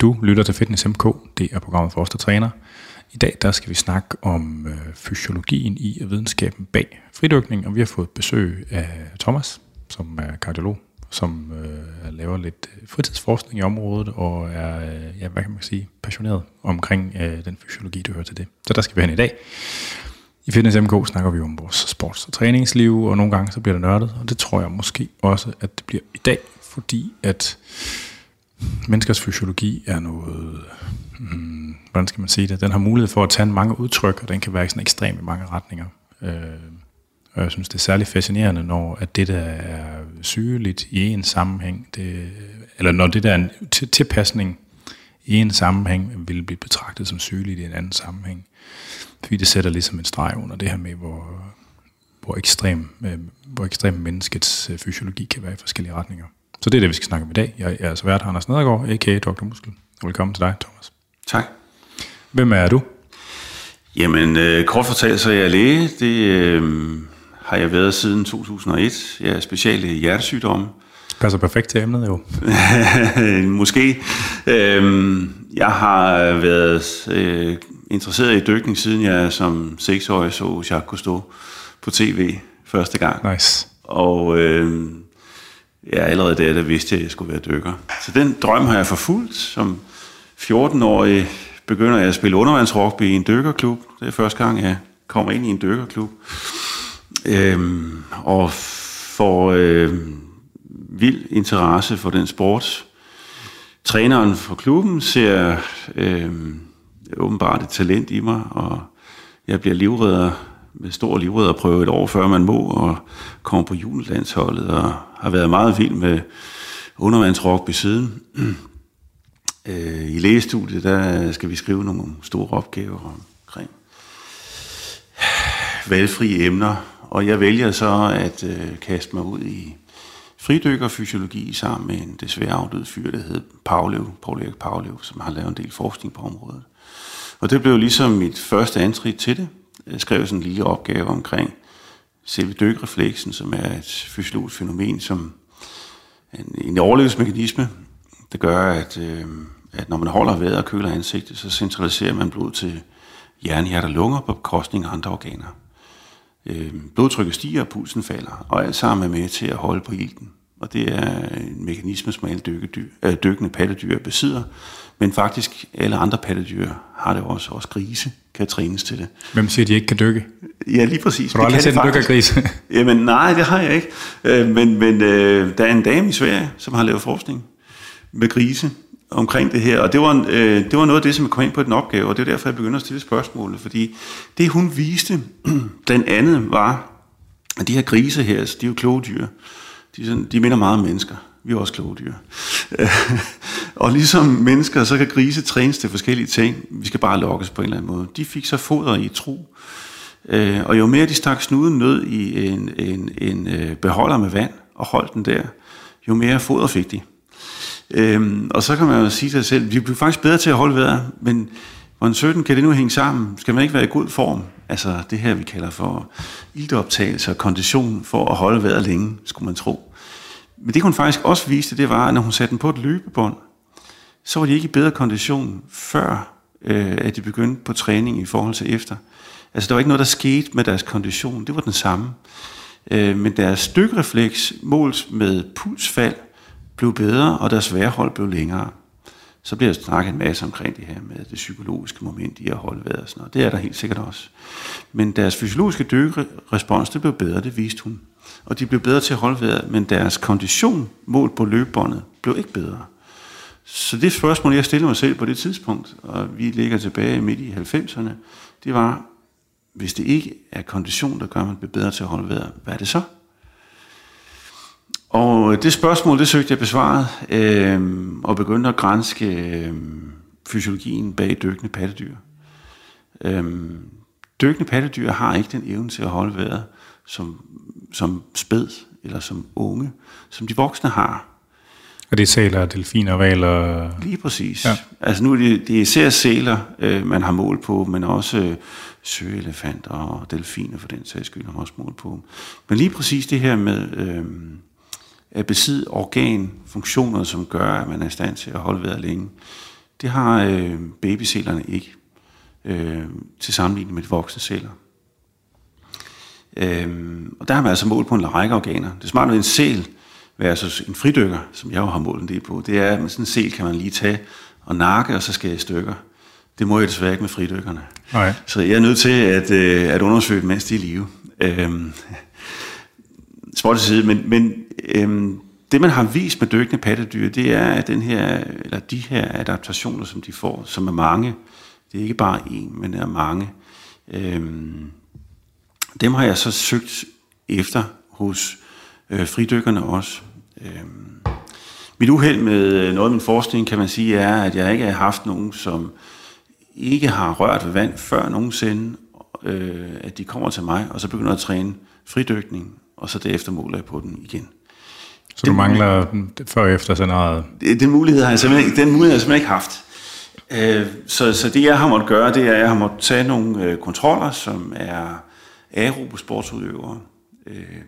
Du lytter til Fitness MK, det er programmet for os, der træner. I dag der skal vi snakke om øh, fysiologien i og videnskaben bag fridykning, og vi har fået besøg af Thomas, som er kardiolog, som øh, laver lidt øh, fritidsforskning i området, og er, øh, ja, hvad kan man sige, passioneret omkring øh, den fysiologi, du hører til det. Så der skal vi hen i dag. I Fitness MK snakker vi om vores sports- og træningsliv, og nogle gange så bliver det nørdet, og det tror jeg måske også, at det bliver i dag, fordi at menneskers fysiologi er noget, hmm, hvordan skal man sige det, den har mulighed for at tage mange udtryk, og den kan være sådan ekstrem i mange retninger. Øh, og jeg synes, det er særlig fascinerende, når at det, der er sygeligt i en sammenhæng, det, eller når det der er en tilpasning i en sammenhæng, vil blive betragtet som sygeligt i en anden sammenhæng. Fordi det sætter ligesom en streg under det her med, hvor, hvor, ekstrem, øh, hvor ekstrem menneskets øh, fysiologi kan være i forskellige retninger. Så det er det, vi skal snakke om i dag. Jeg er altså vært Anders Nedergaard, a.k.a. Dr. Muskel. Velkommen til dig, Thomas. Tak. Hvem er du? Jamen, øh, kort fortalt, så er jeg læge. Det øh, har jeg været siden 2001. Jeg er special i hjertesygdomme. Passer perfekt til emnet jo. Måske. Øh, jeg har været øh, interesseret i dykning, siden jeg som seksårig så Jacques Cousteau på tv første gang. Nice. Og øh, ja, allerede der, der vidste jeg, at jeg skulle være dykker. Så den drøm har jeg forfulgt. Som 14-årig begynder jeg at spille undervandsrugby i en dykkerklub. Det er første gang, jeg kommer ind i en dykkerklub. Øhm, og får øh, vild interesse for den sport. Træneren for klubben ser øh, åbenbart et talent i mig, og jeg bliver livredder med stor livredderprøve et år før man må, og kommer på julelandsholdet, og har været meget vild med undervandsrugby siden. Øh, I lægestudiet, der skal vi skrive nogle store opgaver omkring valgfrie emner, og jeg vælger så at øh, kaste mig ud i fridykkerfysiologi sammen med en desværre afdød fyr, der hed Pavlev, Paul Erik Pavlev, som har lavet en del forskning på området. Og det blev ligesom mit første antrit til det. Jeg skrev sådan en lille opgave omkring selve dykrefleksen, som er et fysiologisk fænomen, som en, en overlevelsesmekanisme, der gør, at, øh, at når man holder vejret og køler ansigtet, så centraliserer man blod til hjerne, hjerte og lunger på bekostning af andre organer. Øh, blodtrykket stiger, og pulsen falder, og alt sammen er med til at holde på ilten. Og det er en mekanisme, som alle dykkedyr, øh, dykkende pattedyr besidder, men faktisk alle andre pattedyr har det også. Også grise kan trænes til det. Hvem siger, de ikke kan dykke? Ja, lige præcis. Har du aldrig set en dykkergris? Jamen nej, det har jeg ikke. Øh, men men øh, der er en dame i Sverige, som har lavet forskning med grise omkring det her. Og det var, øh, det var noget af det, som jeg kom ind på den opgave, og det er derfor, jeg begynder at stille spørgsmål. Fordi det, hun viste, blandt andet var, at de her grise her, altså, de er jo kloge dyr. De, sådan, de minder meget om mennesker. Vi er også kloge dyr. og ligesom mennesker, så kan grise trænes til forskellige ting. Vi skal bare lokkes på en eller anden måde. De fik så foder i tro. Øh, og jo mere de stak snuden ned i en, en, en øh, beholder med vand og holdt den der, jo mere foder fik de. Øhm, og så kan man jo sige til sig selv, vi bliver faktisk bedre til at holde vejret, men hvordan 17 kan det nu hænge sammen? Skal man ikke være i god form? Altså det her, vi kalder for iltoptagelse og kondition for at holde vejret længe, skulle man tro. Men det hun faktisk også viste, det var, at når hun satte den på et løbebånd, så var de ikke i bedre kondition før, øh, at de begyndte på træning i forhold til efter. Altså der var ikke noget, der skete med deres kondition, det var den samme. Øh, men deres stykrefleks målt med pulsfald blev bedre, og deres værhold blev længere. Så bliver der snakket en masse omkring det her med det psykologiske moment i at holde vejret og sådan noget. Det er der helt sikkert også. Men deres fysiologiske dykkerespons, det blev bedre, det viste hun. Og de blev bedre til at holde vejret, men deres kondition målt på løbebåndet blev ikke bedre. Så det spørgsmål, jeg stillede mig selv på det tidspunkt, og vi ligger tilbage midt i 90'erne, det var, hvis det ikke er kondition, der gør, at man bliver bedre til at holde vejret, hvad er det så? Og det spørgsmål, det søgte jeg besvaret, øh, og begyndte at grænske øh, fysiologien bag dykkende pattedyr. Øh, dykkende pattedyr har ikke den evne til at holde vejret som, som spæd eller som unge, som de voksne har. Og det er sæler, delfiner, valer? Lige præcis. Ja. Altså nu er det, det er især sæler, øh, man har mål på, men også øh, søelefanter og delfiner for den sags skyld har man også mål på. Men lige præcis det her med... Øh, at besidde organfunktioner, som gør, at man er i stand til at holde vejret længe. Det har øh, babycellerne ikke, øh, til sammenligning med de voksne celler. Øhm, og der har man altså målt på en række organer. Det smarte ved en sel versus en fridykker, som jeg jo har målt en del på, det er, at sådan en sel kan man lige tage og nakke, og så skal jeg stykker. Det må jeg desværre ikke med fridykkerne. Nej. Så jeg er nødt til at, øh, at undersøge dem, mens de er i live. Øhm, sport til side, men, men øhm, det man har vist med dykkende pattedyr, det er, at den her, eller de her adaptationer, som de får, som er mange, det er ikke bare én, men er mange, øhm, dem har jeg så søgt efter hos øh, fridykkerne også. Øhm, mit uheld med øh, noget af min forskning, kan man sige, er, at jeg ikke har haft nogen, som ikke har rørt ved vand før nogensinde, øh, at de kommer til mig, og så begynder at træne fridykning, og så derefter måler jeg på den igen. Så du mangler før og efter scenariet? Den mulighed har jeg simpelthen, den mulighed har jeg simpelthen ikke haft. Øh, så, så det jeg har måttet gøre, det er, at jeg har måttet tage nogle øh, kontroller, som er aerobe sportsudøvere. Øh,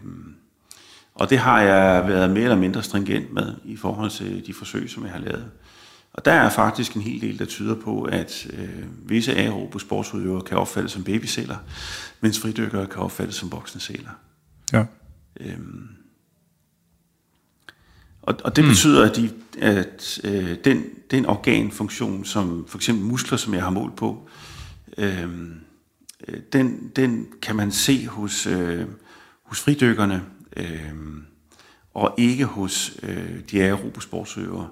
og det har jeg været mere eller mindre stringent med i forhold til de forsøg, som jeg har lavet. Og der er faktisk en hel del, der tyder på, at øh, visse aerobe sportsudøvere kan opfattes som babyceller, mens fridykkere kan opfattes som voksne celler. Ja. Øhm, og, og det mm. betyder, at, de, at øh, den, den organfunktion, som for eksempel muskler, som jeg har målt på, øh, den, den kan man se hos, øh, hos fridykkerne, øh, og ikke hos øh, de aerobe sportsøvere.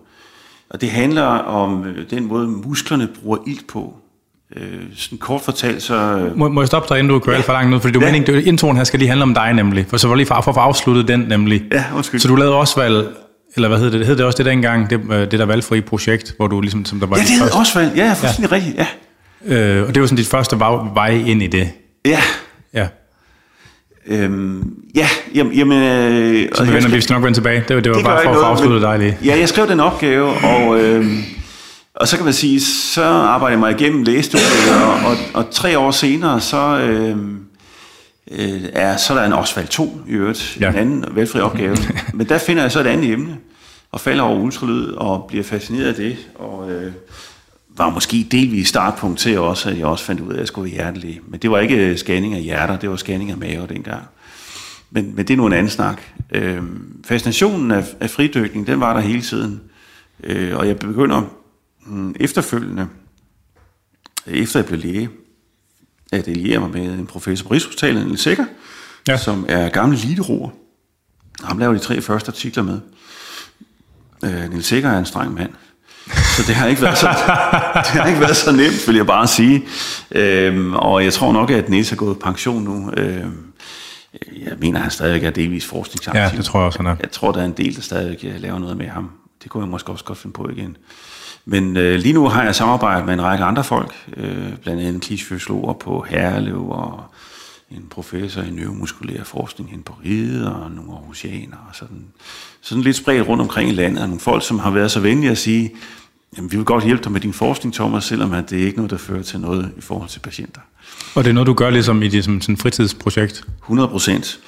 Og det handler om øh, den måde, musklerne bruger ilt på. Øh, sådan kort fortalt, så... Øh, må, må jeg stoppe dig, inden du kører ja. for langt ud? Fordi du ja. meningen, introen her skal lige handle om dig nemlig. For så var lige for, for at få afsluttet den nemlig. Ja, undskyld. Så du lavede også valg, eller hvad hed det? Hed det også det dengang, det, øh, det der valgfri projekt, hvor du ligesom, som der var Ja, det hed også valg. Ja, fuldstændig ja. rigtigt, ja. Øh, og det var sådan dit første vej ind i det. Ja. Ja. Øhm, ja, jamen... jamen øh, så vi, vender, vi skal nok vende tilbage. Det, det var det bare for at få afsluttet dig lige. Ja, jeg skrev den opgave, og, øh, og så kan man sige, så arbejder jeg mig igennem lægestudiet, og, og, og tre år senere, så... Øh, øh, er, så er der en Osvald 2 i øvrigt, ja. en anden velfri opgave. Men der finder jeg så et andet emne, og falder over ultralyd, og bliver fascineret af det, og øh, var måske delvis startpunkt til også, at jeg også fandt ud af, at jeg skulle være hjertelig. Men det var ikke scanning af hjerter, det var scanning af mave dengang. Men, men det er nu en anden snak. Øh, fascinationen af, af fridykning, den var der hele tiden. Øh, og jeg begynder mm, efterfølgende, efter jeg blev læge, at alliere mig med en professor på Rigshospitalet, Niels Sikker, ja. som er gammel lideroer. Ham laver de tre første artikler med. Øh, Niels Sikker er en streng mand. Så det har ikke været så, det har ikke været så nemt, vil jeg bare sige. Øhm, og jeg tror nok, at Niels er gået pension nu. Øhm, jeg mener, at han stadigvæk er delvis forskningsaktiv. Ja, det tror jeg også, han er. Jeg tror, der er en del, der stadigvæk laver noget med ham. Det kunne jeg måske også godt finde på igen. Men øh, lige nu har jeg samarbejdet med en række andre folk, øh, blandt andet klinisk på Herlev og en professor i neuromuskulær forskning hen på Ride og nogle aarhusianer og sådan. Sådan lidt spredt rundt omkring i landet, og nogle folk, som har været så venlige at sige, jamen vi vil godt hjælpe dig med din forskning, Thomas, selvom at det er ikke noget, der fører til noget i forhold til patienter. Og det er noget, du gør ligesom i det som sådan fritidsprojekt? 100 procent.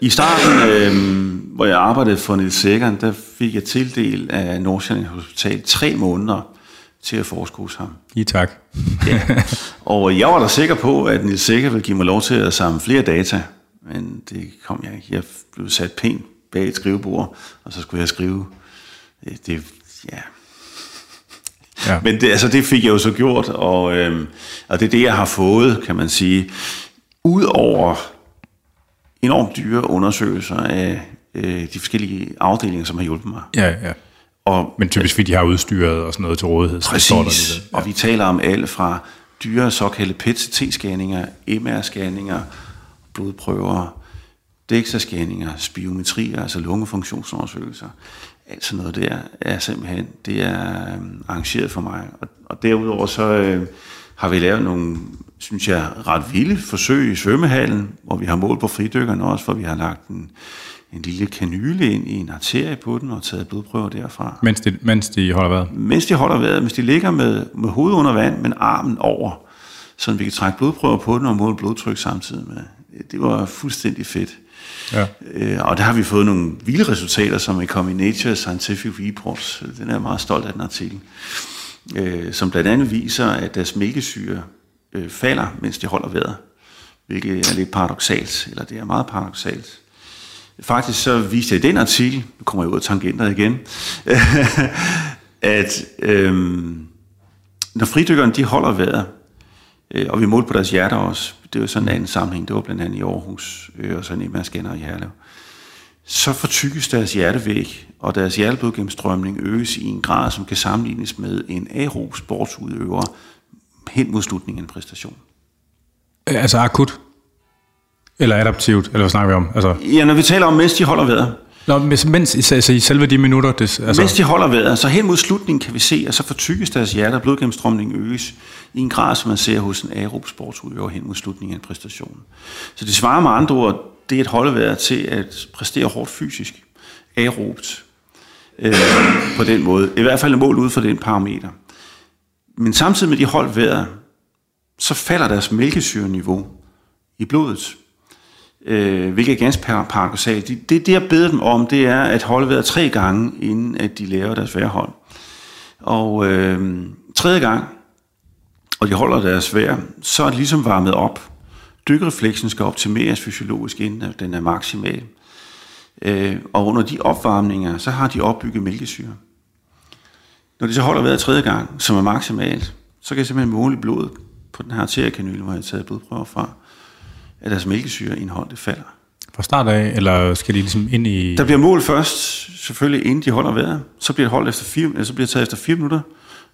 I starten, øh, hvor jeg arbejdede for Niels Sækkeren, der fik jeg tildelt af Nordsjælland Hospital tre måneder til at forske hos ham. I tak. ja. Og jeg var da sikker på, at Niels Sækker ville give mig lov til at samle flere data, men det kom jeg ikke. Jeg blev sat pænt bag et skrivebord, og så skulle jeg skrive. Det, ja. Ja. Men det, altså, det fik jeg jo så gjort, og, øhm, og det er det, jeg har fået, kan man sige. Udover enormt dyre undersøgelser af øh, de forskellige afdelinger, som har hjulpet mig. Ja, ja. Og, Men typisk fordi de har udstyret og sådan noget til rådighed. Præcis, så der ja. og vi taler om alt fra dyre såkaldte PET-CT-scanninger, MR-scanninger, blodprøver, DEXA-scanninger, spiometrier, altså lungefunktionsundersøgelser. Alt sådan noget der er simpelthen, det er øh, arrangeret for mig. Og, og derudover så øh, har vi lavet nogle synes jeg, ret vilde forsøg i svømmehallen, hvor vi har målt på fridykkerne også, hvor vi har lagt en, en lille kanyle ind i en arterie på den og taget blodprøver derfra. Mens de, mens de holder vejret? Mens de holder vejret. Mens de ligger med, med hovedet under vand, men armen over, så vi kan trække blodprøver på den og måle blodtryk samtidig med. Det var fuldstændig fedt. Ja. Øh, og der har vi fået nogle vilde resultater, som er kommet i Nature Scientific Reports. Den er meget stolt af den artikel. øh, som blandt andet viser, at deres mælkesyre øh, falder, mens de holder vejret, hvilket er lidt paradoxalt, eller det er meget paradoxalt. Faktisk så viste jeg i den artikel, nu kommer jeg ud af tangenter igen, at øh, når fridykkerne de holder vejret, øh, og vi målte på deres hjerter også, det var sådan en anden sammenhæng, det var blandt andet i Aarhus, øh, og sådan i Maskænder i Herlev, så fortykkes deres hjertevæg, og deres hjerteblodgennemstrømning øges i en grad, som kan sammenlignes med en aerob sportsudøver hen mod slutningen af en præstation. Altså akut? Eller adaptivt, eller hvad snakker vi om? Altså... Ja, når vi taler om, mens de holder vejret. Nå, mens altså, i selve de minutter... Det, altså... Mens de holder vejret, så hen mod slutningen kan vi se, at så fortykkes deres hjerte, og blodgennemstrømningen øges i en grad, som man ser hos en aerob sportsudøver hen mod slutningen af en præstation. Så det svarer med andre ord, det er et holdevejr til at præstere hårdt fysisk, aerobt, øh, på den måde. I hvert fald et mål ud for den parameter. Men samtidig med de holdt vejret, så falder deres mælkesyreniveau i blodet øh, hvilket er ganske paradoxalt. Det, det, det, jeg beder dem om, det er at holde vejret tre gange, inden at de laver deres vejrhold. Og øh, tredje gang, og de holder deres vejr, så er det ligesom varmet op. Dykrefleksen skal optimeres fysiologisk, inden den er maksimal. Øh, og under de opvarmninger, så har de opbygget mælkesyre. Når de så holder vejret tredje gang, som er maksimalt, så kan jeg simpelthen måle blodet på den her arteriekanyle, hvor jeg har taget blodprøver fra at deres mælkesyreindhold det falder. Fra start af, eller skal de ligesom ind i... Der bliver mål først, selvfølgelig inden de holder vejret. Så bliver det holdt efter fire, så bliver det taget efter fire minutter,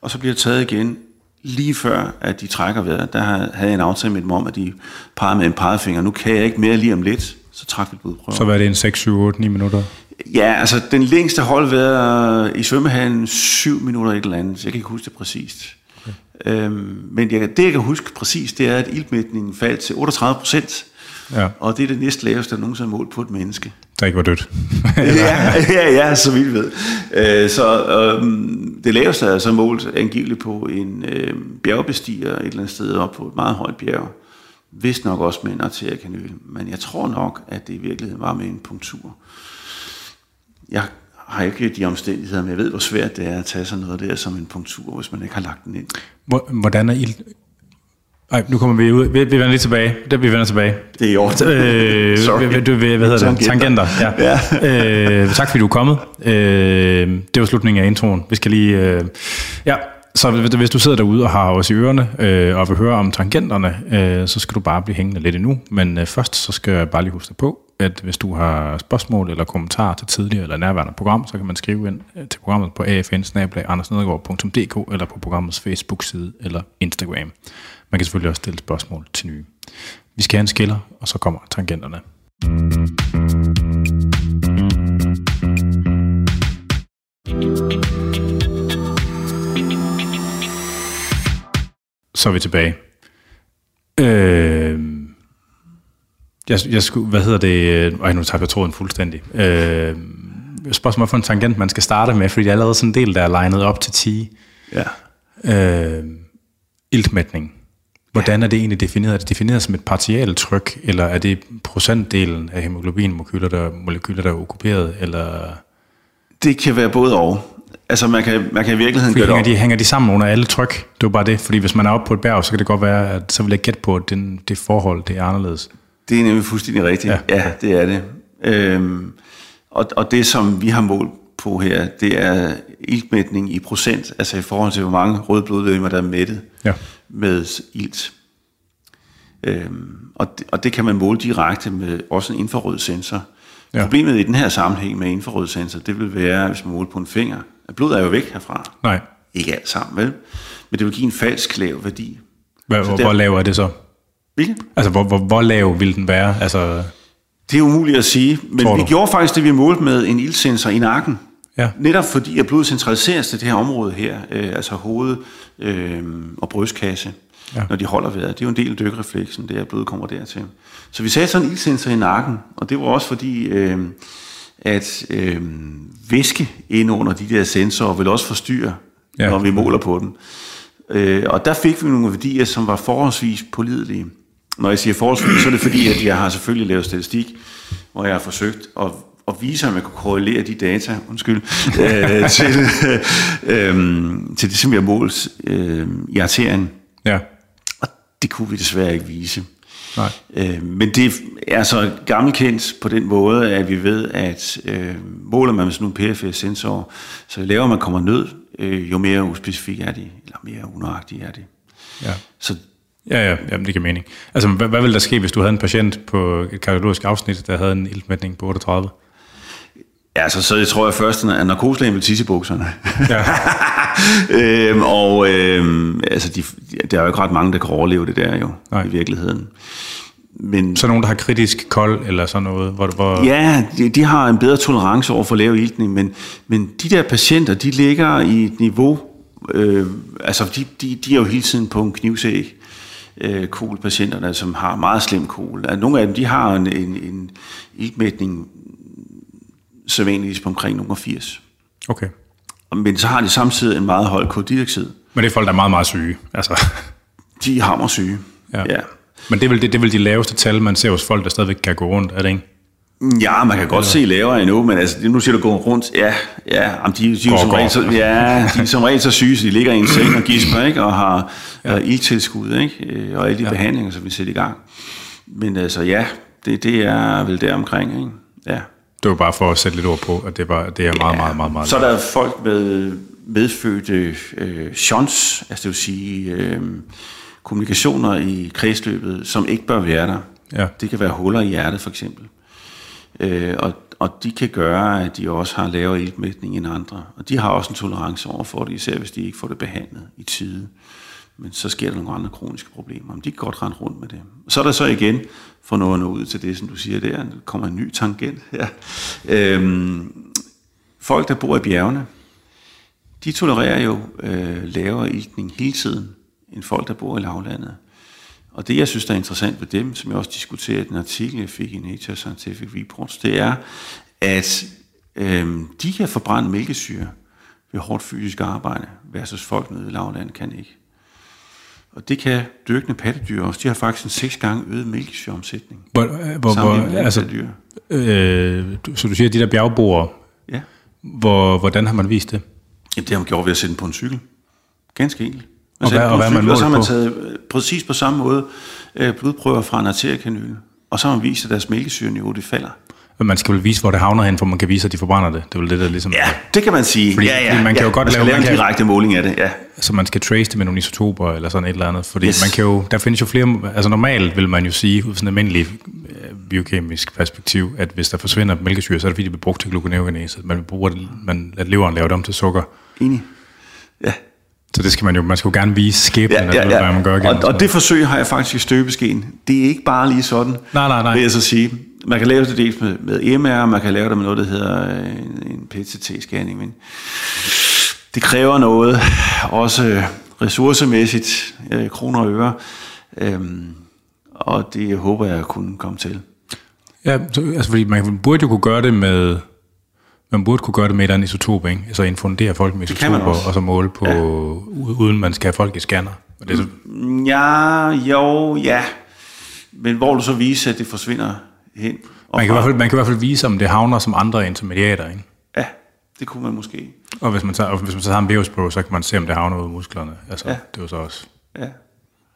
og så bliver det taget igen lige før, at de trækker vejret. Der havde jeg en aftale med dem om, at de pegede med en pegefinger. Nu kan jeg ikke mere lige om lidt, så træk vi blodprøver. Så var det en 6, 7, 8, 9 minutter? Ja, altså den længste holdvejret i svømmehallen 7 minutter et eller andet. Jeg kan ikke huske det præcist. Øhm, men jeg, det, jeg kan huske præcis, det er, at iltmætningen faldt til 38 procent. Ja. Og det er det næste laveste, der nogensinde er målt på et menneske. Der ikke var dødt. ja, ja, ja, så vidt ved. Øh, så øhm, det laveste er så målt angiveligt på en øh, bjergbestiger et eller andet sted op på et meget højt bjerg. Vist nok også med en arteriekanyle. Men jeg tror nok, at det i virkeligheden var med en punktur. Jeg har ikke de omstændigheder, men jeg ved, hvor svært det er at tage sådan noget der som en punktur, hvis man ikke har lagt den ind. Hvordan er ild... Ej, nu kommer vi ud. Vi, vi vender lige tilbage. Det, vi vender tilbage. Det er i orden. Øh, Sorry. Du, hvad hedder det? Tangenter. Ja. ja. øh, tak fordi du er kommet. Øh, det var slutningen af introen. Vi skal lige... Øh, ja, så hvis du sidder derude og har os i ørerne øh, og vil høre om tangenterne, øh, så skal du bare blive hængende lidt endnu. Men øh, først så skal jeg bare lige huske på, at hvis du har spørgsmål eller kommentarer til tidligere eller nærværende program, så kan man skrive ind øh, til programmet på afn eller på programmets Facebook-side eller Instagram. Man kan selvfølgelig også stille spørgsmål til nye. Vi skal have en skiller, og så kommer tangenterne. Så er vi tilbage. Øh, jeg, jeg skulle, hvad hedder det? Ej, nu tager jeg tråden fuldstændig. Øh, spørgsmål for en tangent, man skal starte med, fordi det er allerede sådan en del, der er legnet op til 10. Ja. Øh, iltmætning. Hvordan er det egentlig defineret? Er det defineret som et partielt tryk, eller er det procentdelen af hemoglobinmolekyler, der, molekyler, der er okkuperet, eller... Det kan være både og. Altså man kan, man kan i virkeligheden fordi gøre hænger de, hænger de sammen under alle tryk? Det var bare det, fordi hvis man er oppe på et bjerg, så kan det godt være, at så vil jeg gætte på, at den, det forhold det er anderledes. Det er nemlig fuldstændig rigtigt. Ja, ja det er det. Øhm, og, og det, som vi har målt på her, det er iltmætning i procent, altså i forhold til, hvor mange røde blodlegemer, der er mættet ja. med ilt. Øhm, og, det, og det kan man måle direkte med også en infrarød sensor. Ja. Problemet i den her sammenhæng med infrarød sensor, det vil være, hvis man måler på en finger. Blodet er jo væk herfra. Nej. Ikke alt sammen, vel? Men det vil give en falsk lav værdi. Hvor, hvor, hvor lav er det så? Hvilken? Altså, hvor, hvor, hvor lav vil den være? Altså, det er umuligt at sige, men vi gjorde faktisk det, vi målte med en ildsensor i nakken. Ja. Netop fordi, at blodet centraliseres til det her område her, øh, altså hoved øh, og brystkasse, ja. når de holder vejret. Det er jo en del af dykrefleksen, det er, at blodet kommer dertil. Så vi satte sådan en ildsensor i nakken, og det var også fordi, øh, at øh, væske ind under de der sensorer vil også forstyrre, ja. når vi måler på den. Øh, og der fik vi nogle værdier, som var forholdsvis pålidelige. Når jeg siger forholdsvis, så er det fordi, at jeg har selvfølgelig lavet statistik, hvor jeg har forsøgt at og vise, at man kunne korrelere de data, undskyld, øh, til, øh, til det, som har målt øh, i arterien. Ja. Og det kunne vi desværre ikke vise. Nej. Øh, men det er så gammelkendt på den måde, at vi ved, at øh, måler man med sådan nogle PFS-sensorer, så jo lavere man kommer ned, øh, jo mere uspecifik er de, eller mere unøjagtig er de. Ja. Så Ja, ja, jamen, det giver mening. Altså, hvad, hvad ville der ske, hvis du havde en patient på et kardiologisk afsnit, der havde en iltmætning på 38? Ja, så, så jeg tror jeg først, at narkoselægen vil tisse i bukserne. Ja. øhm, og øhm, altså, de, der er jo ikke ret mange, der kan overleve det der jo, Nej. i virkeligheden. Men Så nogen, der har kritisk kold eller sådan noget, hvor, hvor ja, de, de har en bedre tolerance over for lav iltning, men, men de der patienter, de ligger i et niveau, øh, altså de, de, de er jo hele tiden på en knivsæg, øh, kolpatienterne, som har meget slem kol. Altså, nogle af dem, de har en, en, en iltmætning sædvanligvis på omkring nogle 80. Okay. Men så har de samtidig en meget høj koldioxid. Men det er folk, der er meget, meget syge. Altså. De er hammersyge. Ja. ja. Men det er, vel, det, det er vel de laveste tal, man ser hos folk, der stadigvæk kan gå rundt, er det ikke? Ja, man kan godt se lavere endnu, men altså, nu siger du gå rundt, ja, ja, jamen, de, de, Går, som går. regel, så, ja, de er som regel så syge, så de ligger i en seng og gisper, ikke, og har ja. ildtilskud, ikke, øh, og alle de ja. behandlinger, som vi sætter i gang. Men altså, ja, det, det er vel der omkring, ikke? Ja. Det var bare for at sætte lidt ord på, at det, var, det er meget, meget, meget, meget Så er der folk med medfødte øh, shunts, altså det vil sige øh, kommunikationer i kredsløbet, som ikke bør være der. Ja. Det kan være huller i hjertet for eksempel. Øh, og, og de kan gøre, at de også har lavere iltmætning end andre. Og de har også en tolerance over for det, især hvis de ikke får det behandlet i tide. Men så sker der nogle andre kroniske problemer. Men de kan godt rende rundt med det. Så er der så igen, for noget at nå ud til det, som du siger der, Nu kommer en ny tangent her. Øhm, folk, der bor i bjergene, de tolererer jo øh, lavere iltning hele tiden, end folk, der bor i lavlandet. Og det, jeg synes, der er interessant ved dem, som jeg også diskuterede i den artikel, jeg fik i Nature Scientific Reports, det er, at øh, de kan forbrænde mælkesyre ved hårdt fysisk arbejde, versus folk nede i lavlandet kan ikke. Og det kan dyrkende pattedyr også. De har faktisk en seks gange øget mælkesyreomsætning. Hvor, hvor, hvor, med altså, pattedyr. øh, så du siger, at de der bjergboere, Ja. hvor, hvordan har man vist det? Jamen, det har man gjort ved at sætte den på en cykel. Ganske enkelt. Og hvad- sætter den og på hvad har man cykel, og så har man taget øh, præcis på samme måde øh, blodprøver fra en arteriekanyle. Og så har man vist, at deres mælkesyreniveau det falder. Men man skal vel vise, hvor det havner hen, for man kan vise, at de forbrænder det. Det er vel det, der ligesom... Ja, det kan man sige. Fordi- ja, ja, fordi man kan ja. jo godt man lave- lave en kan- direkte måling af det. Ja. Så man skal trace det med nogle isotoper eller sådan et eller andet. Fordi Yes. man kan jo, der findes jo flere... Altså normalt vil man jo sige, ud fra sådan et almindeligt øh, biokemisk perspektiv, at hvis der forsvinder mælkesyre, så er det fordi, det bliver brugt til gluconeogenese. Man bruger det, man lader leveren lave det om til sukker. Enig. Ja. Så det skal man jo, man skal jo gerne vise skæbnen, Ja, ja, hvad ja. man gør igen. Og, og det forsøg har jeg faktisk i støbeskeen. Det er ikke bare lige sådan, Nej, nej, nej. vil jeg så sige. Man kan lave det dels med, med EMR, man kan lave det med noget, der hedder øh, en, en PET-CT-scanning, men det kræver noget, også ressourcemæssigt, øh, kroner og øre, øhm, og det håber jeg at kunne komme til. Ja, så, altså fordi man burde jo kunne gøre det med... Man burde kunne gøre det med et eller andet isotop, ikke? Altså infundere folk med Det isotoper, og så måle på, ja. uden man skal have folk i scanner. Og det er så, Ja, jo, ja. Men hvor du så vise, at det forsvinder hen? man, kan i hvert fald, man kan i hvert fald vise, om det havner som andre intermediater, ikke? Ja, det kunne man måske. Og hvis man, tager, og hvis man så har en vævsprøve, så kan man se, om det havner ud i musklerne. Altså, Ja. det er så også... Ja.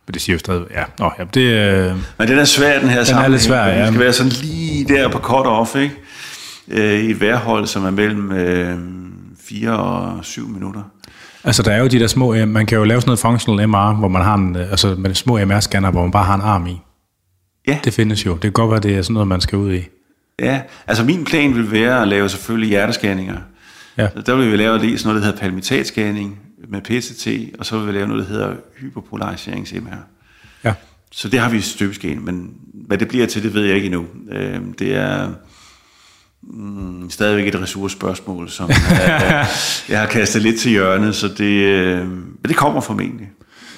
Men det siger jo stadig... Ja, Nå, ja det, øh, Men den er svær, den her Den er lidt svær, Den ja. skal være sådan lige der på cut off, ikke? Øh, I et værhold, som er mellem øh, 4 og 7 minutter. altså, der er jo de der små... øh, Man kan jo lave sådan noget functional MR, hvor man har en... øh, Altså, med små MR-scanner, hvor man bare har en arm i. Ja, Det findes jo. Det kan godt være, det er sådan noget, man skal ud i. ja. Altså min plan vil være at lave selvfølgelig hjertescanninger. Ja. Så der vil vi lave lige sådan noget, der hedder palmitatscanning med PCT, og så vil vi lave noget, der hedder hyperpolariserings-MR. Ja. Så det har vi i støbeskeen, men hvad det bliver til, det ved jeg ikke endnu. Øh, det er mm, stadigvæk et ressourcespørgsmål, som jeg, jeg har kastet lidt til hjørnet, så det, øh, det kommer formentlig.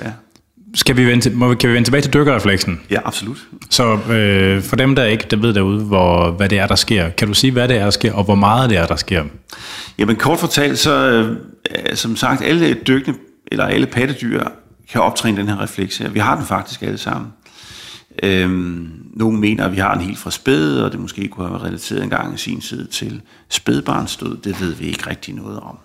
Ja, Skal vi vende, må, vi- kan vi vende tilbage til dykkerrefleksen? ja absolut. Så øh, for dem, der ikke der ved derude, hvor, hvad det er, der sker, kan du sige, hvad det er, der sker, og hvor meget det er, der sker? Jamen kort fortalt, så øh, som sagt, alle dykkende, eller alle pattedyr kan optræne den her refleks her. Vi har den faktisk alle sammen. Øhm, nogle mener, at vi har en helt fra spæd, og det måske kunne have været relateret en gang i sin tid til spædbarnsdød. Det ved vi ikke rigtig noget om.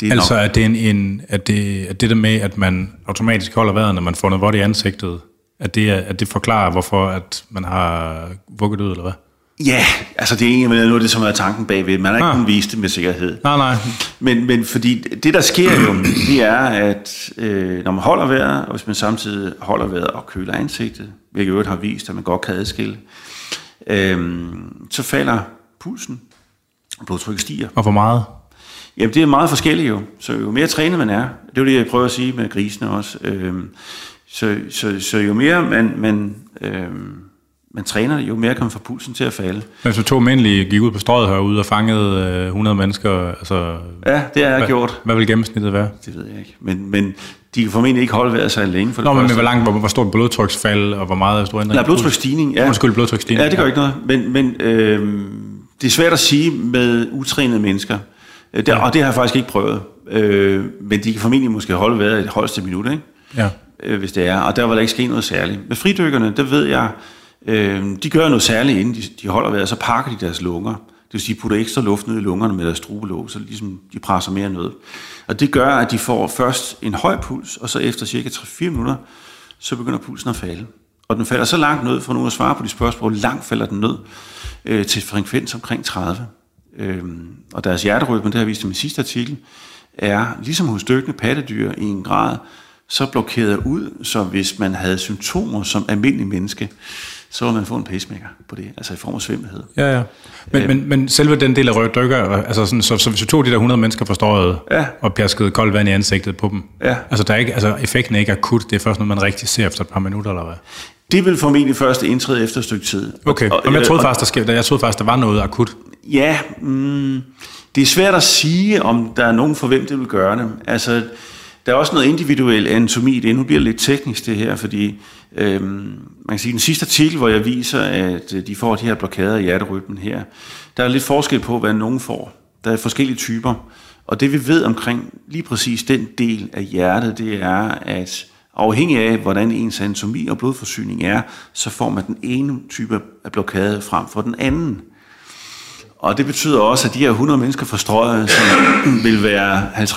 Det er altså, nok... er det, en, en, er, det, er det der med, at man automatisk holder vejret, når man får noget vådt i ansigtet, at det, at det forklarer, hvorfor at man har vugget ud, eller hvad? Ja, altså det er egentlig noget af det, som er tanken bagved. Man har ikke ah. kunnet vise det med sikkerhed. Nej, nej. Men, men fordi det, der sker jo, det er, at øh, når man holder vejret, og hvis man samtidig holder vejret og køler ansigtet, hvilket øvrigt har vist, at man godt kan adskille, øh, så falder pulsen, og blodtrykket stiger. Og hvor meget? Jamen det er meget forskelligt jo. Så jo mere trænet man er, det er det, jeg prøver at sige med grisene også, øh, så, så, så jo mere man, man øh, man træner jo mere kan man få pulsen til at falde. Men så to mændlige gik ud på strøget herude og fangede øh, 100 mennesker, altså... Ja, det har jeg hvad, gjort. Hvad vil gennemsnittet være? Det ved jeg ikke. Men, men de kan formentlig ikke holde vejret sig længe. For Nå, men hvor langt, hvor, hvor stort blodtryksfald, og hvor meget stor ændring? Nej, blodtryksstigning, ja. Undskyld, blodtryksstigning. Ja, det gør ikke noget. Men, men øh, det er svært at sige med utrænede mennesker. Øh, det, ja. Og det har jeg faktisk ikke prøvet. Øh, men de kan formentlig måske holde vejret et højeste minut, ikke? Ja. Øh, hvis det er. Og der var der ikke ske noget særligt. Med fridykkerne, der ved jeg, Øh, de gør noget særligt, inden de, de holder vejret, så pakker de deres lunger. Det vil sige, de putter ekstra luft ned i lungerne med deres strubelåg, så ligesom de presser mere ned. Og det gør, at de får først en høj puls, og så efter cirka 3-4 minutter, så begynder pulsen at falde. Og den falder så langt ned, for nu at svare på de spørgsmål, hvor langt falder den ned øh, til frekvens omkring 30. Øhm, og deres hjerterytme, det har jeg vist i min sidste artikel, er ligesom hos dykkende pattedyr i en grad så blokeret ud, så hvis man havde symptomer som almindelig menneske, så vil man få en pacemaker på det, altså i form af svimmelhed. Ja, ja. Men, øh, men, men selve den del af røde dykker, altså sådan, så, så hvis du tog de der 100 mennesker fra strøget, ja. og pjaskede koldt vand i ansigtet på dem, ja. altså, der er ikke, altså effekten er ikke akut, det er først noget, man rigtig ser efter et par minutter, eller hvad? Det vil formentlig først indtræde efter et stykke tid. Okay, og, og, jeg, troede faktisk, der, sker, jeg troede faktisk, der var noget akut. Ja, mm, det er svært at sige, om der er nogen for hvem det vil gøre det. Altså, der er også noget individuel anatomi i det. Nu bliver det lidt teknisk det her, fordi øhm, man kan sige, den sidste artikel, hvor jeg viser, at øh, de får de her blokader i hjerterytmen her, der er lidt forskel på, hvad nogen får. Der er forskellige typer. Og det vi ved omkring lige præcis den del af hjertet, det er, at afhængig af, hvordan ens anatomi og blodforsyning er, så får man den ene type af blokade frem for den anden. Og det betyder også, at de her 100 mennesker fra strøget, som vil være 50%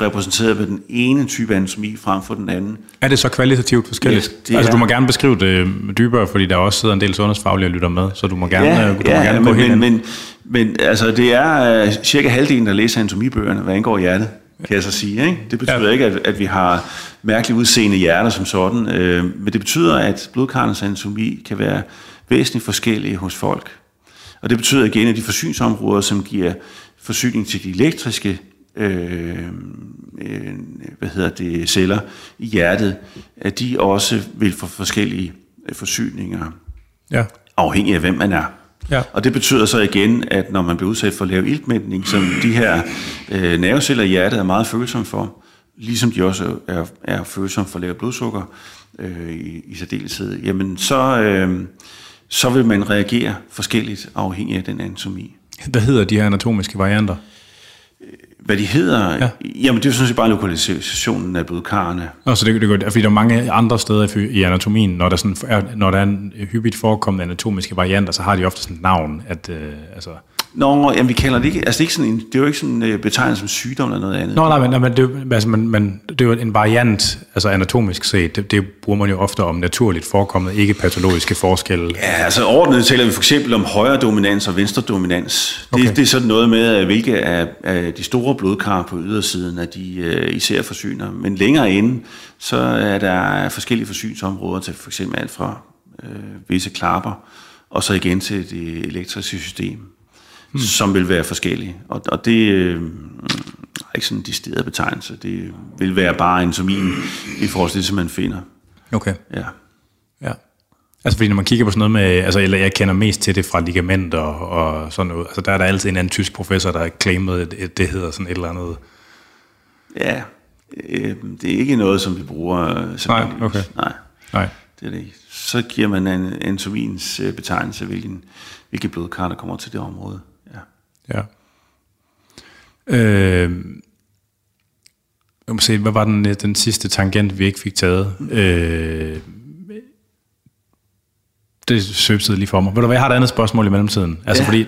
repræsenteret ved den ene type anatomi frem for den anden. Er det så kvalitativt forskelligt? Ja, altså, er. du må gerne beskrive det dybere, fordi der også sidder en del sundhedsfaglige og lytter med, så du må gerne, ja, du må ja, gerne men, gå men, men, men altså, det er uh, cirka halvdelen, der læser anatomibøgerne, hvad angår hjertet, kan jeg så sige. Ikke? Det betyder ja. ikke, at, at vi har mærkeligt udseende hjerter som sådan, uh, men det betyder, at blodkarrens anatomi kan være væsentligt forskellige hos folk. Og det betyder igen, at de forsyningsområder, som giver forsyning til de elektriske øh, øh, hvad hedder det, celler i hjertet, at de også vil få forskellige øh, forsyninger, ja. afhængig af hvem man er. Ja. Og det betyder så igen, at når man bliver udsat for lav iltmætning, som de her øh, nerveceller i hjertet er meget følsomme for, ligesom de også er, er følsomme for lavt blodsukker øh, i, i særdeleshed, jamen så, øh, så vil man reagere forskelligt afhængig af den anatomi. Hvad hedder de her anatomiske varianter? Hvad de hedder? Ja. Jamen, det er jo sådan set bare lokalisationen af blodkarrene. Nå, så det, det, fordi der er mange andre steder i anatomien, når der, sådan er, når der er en hyppigt forekommende anatomiske varianter, så har de ofte sådan et navn, at øh, altså, Nå, jamen, vi kalder det ikke, altså det er, ikke sådan en, det er jo ikke sådan uh, betegnet som sygdom eller noget andet. Nå, nej, men, men, det, altså, man, man, det er jo en variant, altså anatomisk set, det, det bruger man jo ofte om naturligt forekommende, ikke patologiske forskelle. Ja, altså ordnet taler vi for eksempel om højre dominans og venstre dominans. Det, okay. det er sådan noget med, hvilke af, af de store blodkar på ydersiden, at de uh, især forsyner. Men længere inde, så er der forskellige forsyningsområder til for eksempel alt fra uh, visse klapper, og så igen til det elektriske system hmm. som vil være forskellige. Og, og det øh, er ikke sådan en distilleret betegnelse. Det vil være bare en som en i forhold til det, som man finder. Okay. Ja. Ja. Altså fordi når man kigger på sådan noget med, altså eller jeg kender mest til det fra ligamenter og, og sådan noget, altså der er der altid en anden tysk professor, der har claimet, at det hedder sådan et eller andet. Ja, øh, det er ikke noget, som vi bruger. Nej, okay. Nej. Nej. Det er det ikke. Så giver man en anatomins øh, betegnelse, hvilken, hvilke blodkar, der kommer til det område. Ja. Øh, jeg må se, hvad var den, den sidste tangent, vi ikke fik taget? Øh, det søbsede lige for mig. Ved du hvad, jeg har et andet spørgsmål i mellemtiden. Altså Ja. fordi,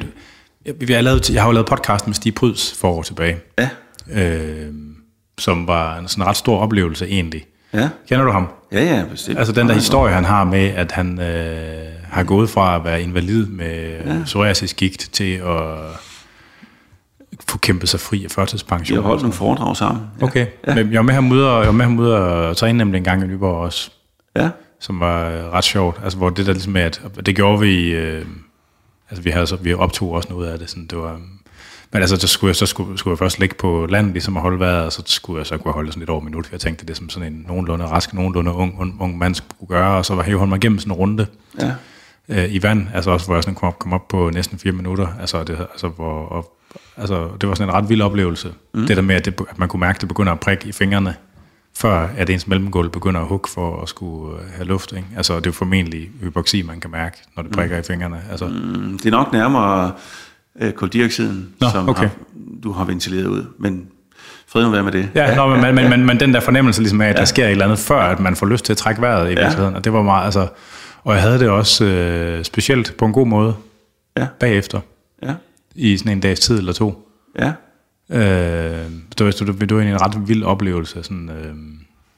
jeg, vi har lavet, jeg har jo lavet podcast med Stig Pryds for år tilbage, Ja, øh, som var en sådan ret stor oplevelse egentlig. ja, Kender du ham? ja, ja, bestemt. Altså den der historie, han har med, at han øh, har gået fra at være invalid med ja. psoriasis gigt til at få kæmpet sig fri af førtidspension. har holdt nogle foredrag sammen. Ja. Okay, ja. men jeg var med ham ude og, jeg var med ham ude og træne nemlig en gang i Nyborg også, Ja, som var øh, ret sjovt. Altså hvor det der ligesom med, at det gjorde vi, øh, altså vi havde så, vi optog også noget af det, sådan det var, men altså, så skulle jeg, så skulle, skulle jeg først ligge på landet, ligesom at holde vejret, og så skulle jeg så kunne jeg holde sådan lidt over minut, for jeg tænkte, det er som sådan en nogenlunde rask, nogenlunde ung, ung, ung mand skulle gøre, og så var jeg holdt mig igennem sådan en runde ja, øh, i vand, altså også, hvor jeg sådan kom op, kom op på næsten fire minutter, altså, det, altså, hvor, og, altså det var sådan en ret vild oplevelse, mm. det der med, at, det, at man kunne mærke, at det begynder at prikke i fingrene, før at ens mellemgulv begynder at hugge for at skulle øh, have luft, ikke? Altså det er jo formentlig hypoxi, man kan mærke, når det prikker mm. i fingrene, altså, Mm, det er nok nærmere øh, koldioxiden, Nå, som okay. har, du har ventileret ud. Men fred nu være med det. Ja, nå, men, men, men, men den der fornemmelse ligesom af, at der sker et eller andet, før at man får lyst til at trække vejret i virkeligheden, og det var meget, altså, og jeg havde det også øh, specielt på en god måde Ja, bagefter, ja, i sådan en dags tid eller to. ja. Øh, det, var, det, det var egentlig en ret vild oplevelse, sådan, øh,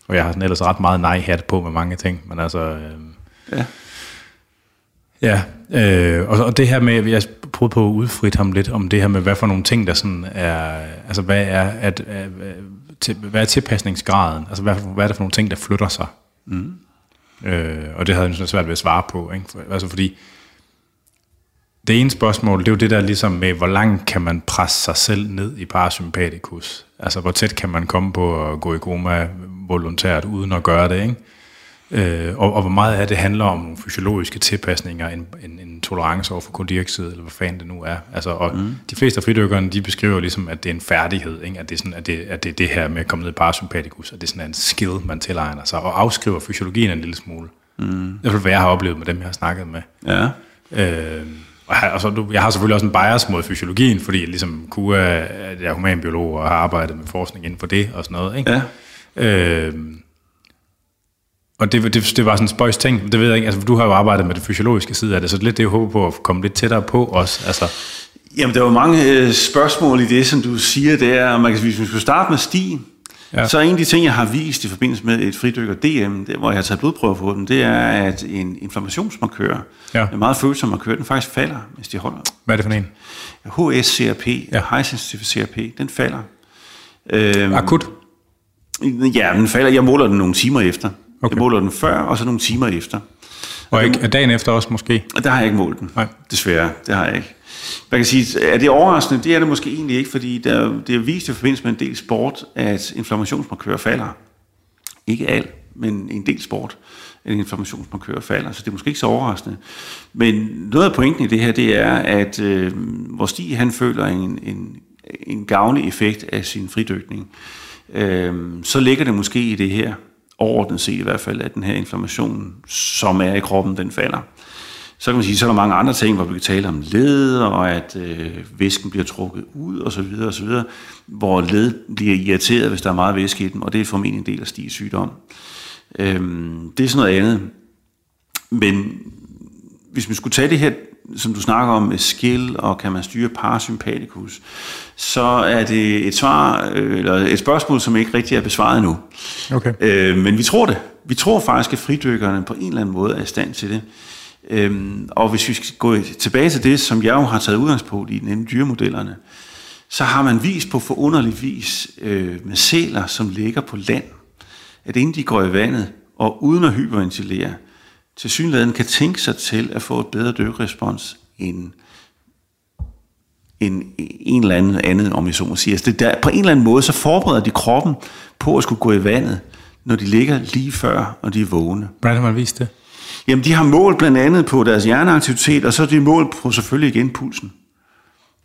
og jeg har sådan ellers ret meget nej-hat på med mange ting, men altså... Øh, Ja. Ja, øh, og, og det her med, jeg prøvede på at udfrit ham lidt om det her med, hvad for nogle ting, der sådan er, altså hvad er, at, at, til, hvad er tilpasningsgraden? Altså hvad, hvad er det for nogle ting, der flytter sig? Mm. Øh, og det havde jeg sådan svært ved at svare på, ikke? For, altså fordi, det ene spørgsmål, det er jo det der ligesom med, hvor langt kan man presse sig selv ned i parasympatikus? Altså, hvor tæt kan man komme på at gå i koma volontært, uden at gøre det, ikke? Øh, og, og hvor meget af det handler om nogle fysiologiske tilpasninger, en, en, en tolerance over for koldioxid, eller hvad fanden det nu er. Altså, og mm. de fleste af fridykkerne, de beskriver ligesom, at det er en færdighed, ikke? At, det er sådan, at, det, at det er det her med at komme ned i parasympatikus, at det er sådan en skill, man tilegner sig, og afskriver fysiologien en lille smule. Mm. Det er hvad jeg har oplevet med dem, jeg har snakket med. Ja, Øh, og jeg, og så, du- jeg har selvfølgelig også en bias mod fysiologien, fordi jeg ligesom jeg er humanbiolog og har arbejdet med forskning inden for det og sådan noget. Ikke? ja. Øh, og det, det, det var sådan en spøjs ting, det ved jeg ikke, altså du har jo arbejdet med det fysiologiske side af det, så det er lidt det, jeg håber på at komme lidt tættere på også. Altså, Jamen, der var mange øh, spørgsmål i det, som du siger der. Man kan, hvis vi skulle starte med stien, Ja. så en af de ting, jeg har vist i forbindelse med et fridykker DM, der, hvor jeg har taget blodprøver på den, det er, at en inflammationsmarkør, Ja. en meget følsom markør, den faktisk falder, hvis de holder. hvad er det for en? HSCRP, Ja. High Sensitive CRP, den falder. Øhm, Akut? Ja, den falder. Jeg måler den nogle timer efter. Okay. Jeg måler den før, og så nogle timer efter. Og ikke, dagen efter også måske? Og der har jeg ikke målt den. Nej. Desværre, det har jeg ikke. Man kan sige, er det overraskende? Det er det måske egentlig ikke, fordi der, det er vist i forbindelse med en del sport, at inflammationsmarkører falder. Ikke alt, men en del sport, at inflammationsmarkører falder, så det er måske ikke så overraskende. Men noget af pointen i det her, det er, at øh, hvor Stig han føler en, en, en gavnlig effekt af sin fridykning, øh, så ligger det måske i det her, overordnet set i hvert fald, at den her inflammation, som er i kroppen, den falder. Så kan man sige, så er der mange andre ting, hvor vi kan tale om led, og at øh, væsken bliver trukket ud, og så videre, og så videre, hvor led bliver irriteret, hvis der er meget væske i dem, og det er formentlig en del af Stigs sygdom. Øhm, det er sådan noget andet. Men hvis man skulle tage det her, som du snakker om med skill, og kan man styre parasympatikus, så er det et svar, øh, eller et spørgsmål, som ikke rigtig er besvaret nu. Okay. Øh, men vi tror det. Vi tror faktisk, at fridykkerne på en eller anden måde er i stand til det. Øhm, og hvis vi skal gå tilbage til det, som jeg jo har taget udgangspunkt i, nemlig dyremodellerne, så har man vist på forunderlig vis øh, med sæler, som ligger på land, at inden de går i vandet, og uden at hyperventilere, til synligheden kan tænke sig til at få et bedre dykkerespons end en, en eller anden andet, om jeg så må sige. Altså det der, på en eller anden måde, så forbereder de kroppen på at skulle gå i vandet, når de ligger lige før, og de er vågne. Hvordan har man vist det? Jamen, de har målt blandt andet på deres hjerneaktivitet, og så er de målt på selvfølgelig igen pulsen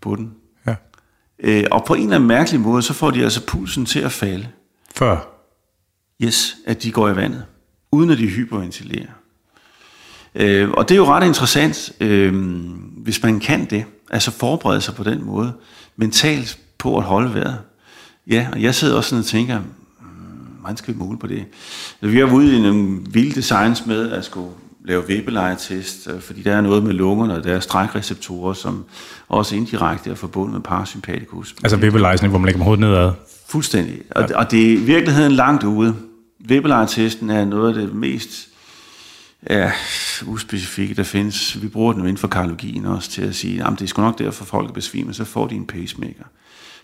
på den. Ja. Øh, og på en eller anden mærkelig måde, så får de altså pulsen til at falde. Før? Yes, at de går i vandet, uden at de hyperventilerer. Øh, og det er jo ret interessant, øh, hvis man kan det, altså forberede sig på den måde, mentalt på at holde vejret. Ja, og jeg sidder også sådan og tænker, hmm, hvordan skal vi måle på det? Vi har ude i nogle vilde designs med at skulle lave vibelejetest, øh, fordi der er noget med lungerne og der er strækreceptorer, som også indirekte er forbundet med parasympatikus. Altså vibelejsning, hvor man lægger hovedet nedad? Fuldstændig. Og, ja. og det er i virkeligheden langt ude. Vibelejetesten er noget af det mest ja, uspecifikke, der findes. Vi bruger den inden for kardiologien også til at sige, at det er sgu nok derfor, folk er besvimet, så får de en pacemaker.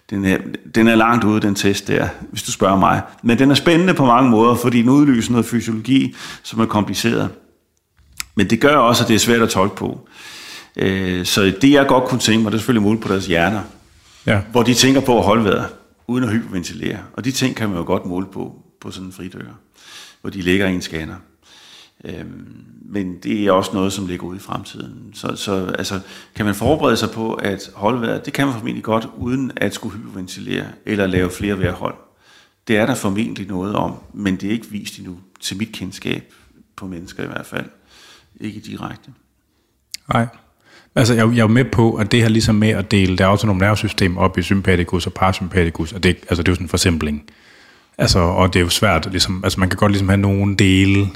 Den er, den er langt ude, den test der, hvis du spørger mig. Men den er spændende på mange måder, fordi den udløser noget fysiologi, som er kompliceret. Men det gør også, at det er svært at tolke på. Øh, så det, jeg godt kunne tænke mig, det er selvfølgelig muligt på deres hjerner, ja. hvor de tænker på at holde vejret, uden at hyperventilere. Og de ting kan man jo godt måle på, på sådan en fridykker, hvor de ligger i en scanner. Øhm, men det er også noget, som ligger ude i fremtiden. Så, så altså, kan man forberede sig på at holde vejret? Det kan man formentlig godt, uden at skulle hyperventilere eller lave flere vejrhold. Det er der formentlig noget om, men det er ikke vist endnu, til mit kendskab på mennesker i hvert fald. Ikke direkte. Nej. Altså, jeg, jeg er jo med på, at det her ligesom med at dele det autonome nervesystem op i sympatikus og parasympatikus, og det, altså, det er jo sådan en forsimpling. Altså, og det er jo svært, ligesom, altså man kan godt ligesom have nogle dele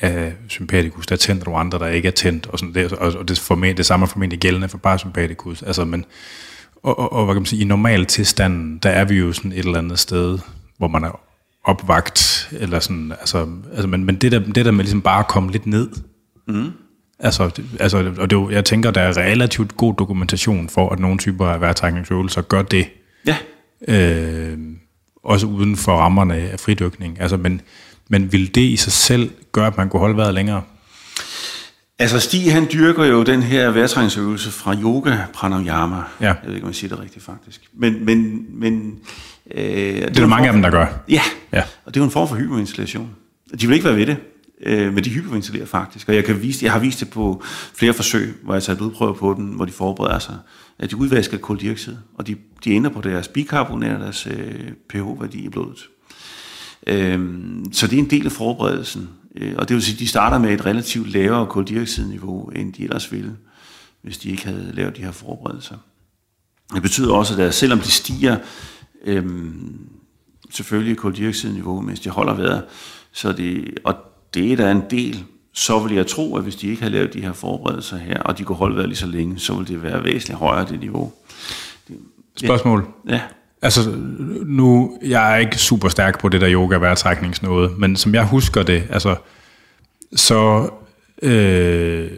af sympatikus, der er tændt, og andre, der ikke er tændt, og, sådan det, og, og det, formentlig, det samme er formentlig gældende for parasympatikus. Altså, men, og, og, og, hvad kan man sige, i normal tilstanden, der er vi jo sådan et eller andet sted, hvor man er opvagt, eller sådan, altså, altså men, men det, der, det der med ligesom bare at komme lidt ned, mm. altså, altså, og det, jeg tænker, der er relativt god dokumentation for, at nogle typer af vejrtrækningsøvelser gør det. Ja. Øh, også uden for rammerne af fridykning. Altså, men, men vil det i sig selv gøre, at man kunne holde vejret længere? Altså Stig, han dyrker jo den her vejrtrækningsøvelse fra yoga pranayama. Ja. Jeg ved ikke, om jeg siger det rigtigt faktisk. Men, men, men øh, det er der mange af dem, der gør. Ja. ja, og det er jo en form for hyperventilation. De vil ikke være ved det, øh, men de hyperventilerer faktisk. Og jeg, kan vise, jeg har vist det på flere forsøg, hvor jeg har taget blodprøver på den, hvor de forbereder sig, at de udvasker koldioxid, og de, de ændrer på deres bikarbonat og deres øh, pH-værdi i blodet. Øh, så det er en del af forberedelsen. Øh, og det vil sige, at de starter med et relativt lavere koldioxidniveau, end de ellers ville, hvis de ikke havde lavet de her forberedelser. Det betyder også, at selvom de stiger øh, selvfølgelig koldioxidniveau, mens de holder vejret, så det, og det er der en del, så vil jeg tro, at hvis de ikke har lavet de her forberedelser her, og de kunne holde vejret lige så længe, så vil det være væsentligt højere det niveau. Spørgsmål? Ja. Altså, nu, jeg er ikke super stærk på det der yoga vejrtrækningsnåde, men som jeg husker det, altså, så, øh,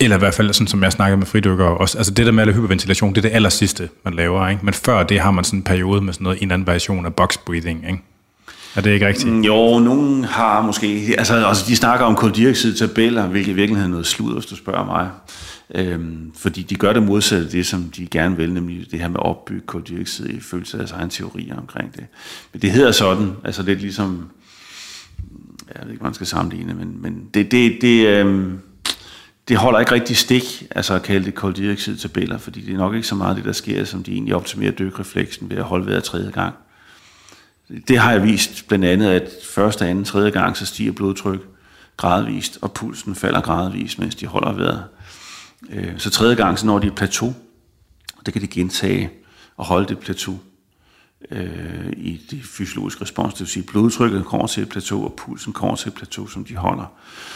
eller i hvert fald sådan, som jeg snakker med fridykker også, altså det der med at hyperventilation, det er det aller sidste, man laver, ikke? Men før det har man sådan en periode med sådan noget, en anden variation af box breathing, ikke? Er det ikke rigtigt? Mm, jo, nogen har måske... Altså, altså de snakker om koldioxid-tabeller, hvilket i virkeligheden er noget slud, hvis du spørger mig. Øhm, fordi de gør det modsatte af det, som de gerne vil, nemlig det her med at opbygge koldioxid i følelse af deres egen teorier omkring det. Men det hedder sådan, altså lidt ligesom... Jeg ved ikke, man skal sammenligne, men, men det, det, det, øhm, det holder ikke rigtig stik, altså at kalde det koldioxid-tabeller, fordi det er nok ikke så meget det, der sker, som de egentlig optimerer dykrefleksen ved at holde vejret tredje gang. Det har jeg vist blandt andet, at første, anden, tredje gang, så stiger blodtryk gradvist, og pulsen falder gradvist, mens de holder vejret. Øh, så tredje gang, så når de et plateau, og det kan de gentage og holde det plateau øh, i det fysiologiske respons. Det vil sige, at blodtrykket kommer til et plateau, og pulsen kommer til et plateau, som de holder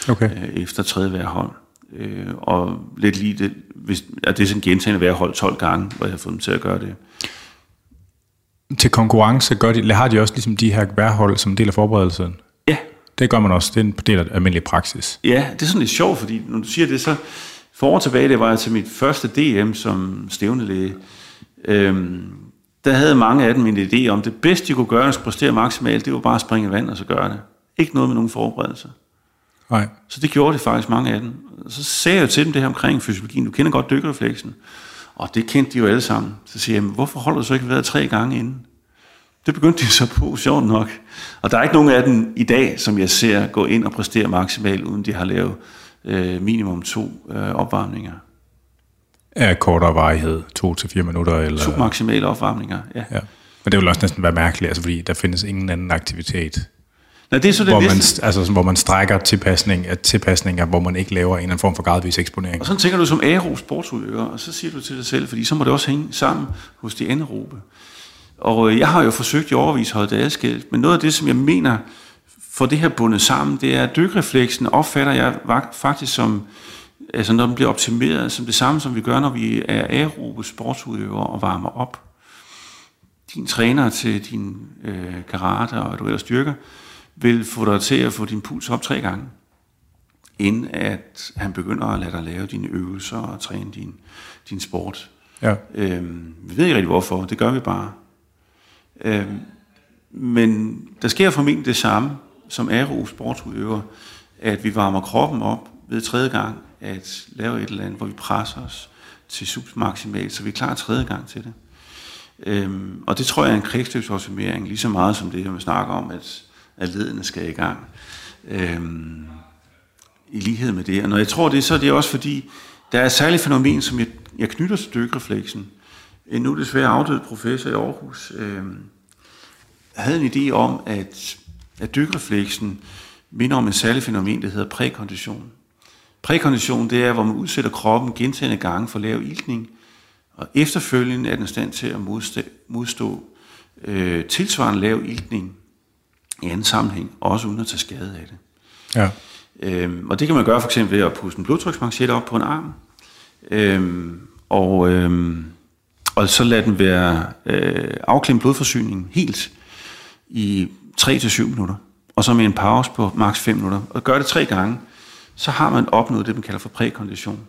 okay. øh, efter tredje vejrhold. Øh, og lidt lige det, hvis, at det er sådan gentagende vejrhold 12 gange, hvor jeg har fået dem til at gøre det. Til konkurrence gør de, har de også ligesom de her vejrhold som en del af forberedelsen? Ja. Det gør man også. Det er en del af almindelig praksis. Ja, det er sådan lidt sjovt, fordi når du siger det, så for år tilbage, det var jeg til mit første DM som stævnelæge. Øhm, der havde mange af dem en idé om, det bedste, de kunne gøre, at præstere maksimalt, det var bare at springe i vand og så gøre det. Ikke noget med nogen forberedelse. Nej. Så det gjorde det faktisk mange af dem. Så sagde jeg til dem det her omkring fysiologien. Du kender godt dykkerrefleksen. Og det kendte de jo alle sammen. Så siger jeg, hvorfor holder du så ikke været tre gange inden? Det begyndte de så på, sjovt nok. Og der er ikke nogen af dem i dag, som jeg ser gå ind og præstere maksimalt, uden de har lavet øh, minimum to øh, opvarmninger. Af kortere varighed, to til fire minutter? Eller? To maksimale opvarmninger, ja. ja. Men det vil også næsten være mærkeligt, altså, fordi der findes ingen anden aktivitet, Nej, det er så det hvor, man, altså, hvor man strækker tilpasning af tilpasninger, hvor man ikke laver en eller anden form for gradvis eksponering. Og sådan tænker du som aerob sportsudøver, og så siger du til dig selv, fordi så må det også hænge sammen hos de anaerobe. Og øh, jeg har jo forsøgt i overvis at holde det adskilt, men noget af det, som jeg mener får det her bundet sammen, det er, at dykrefleksen opfatter jeg faktisk som, altså når den bliver optimeret, som det samme, som vi gør, når vi er aerobe sportsudøvere og varmer op. Din træner til din øh, karate og du ellers styrker, vil få dig til at få din puls op tre gange, inden at han begynder at lade dig lave dine øvelser og træne din, din sport. Ja. Øhm, vi ved ikke rigtig hvorfor, det gør vi bare. Øhm, men der sker formentlig det samme som aerob sportsudøver, at vi varmer kroppen op ved tredje gang at lave et eller andet, hvor vi presser os til submaksimalt, så vi er klar tredje gang til det. Øhm, og det tror jeg er en kredsløbsoptimering, lige så meget som det, man snakker om, at, at ledene skal i gang. Øhm, I lighed med det. Og når jeg tror det, så er det også fordi, der er et særligt fænomen, som jeg, jeg knytter til dykrefleksen. En nu desværre afdød professor i Aarhus øhm, havde en idé om, at, at dykrefleksen minder om en særlig fænomen, der hedder prækondition. Prækondition, det er, hvor man udsætter kroppen gentagende gange for lav iltning, og efterfølgende er den stand til at modstå, modstå øh, tilsvarende lav iltning i anden sammenhæng, også uden at tage skade af det. Ja. Øhm, og det kan man gøre for eksempel ved at puste en blodtryksmanchet op på en arm, øhm, og, øhm, og så lade den være øh, afklemt blodforsyningen helt i 3-7 minutter, og så med en pause på maks 5 minutter, og gør det tre gange, så har man opnået det, man kalder for prækondition.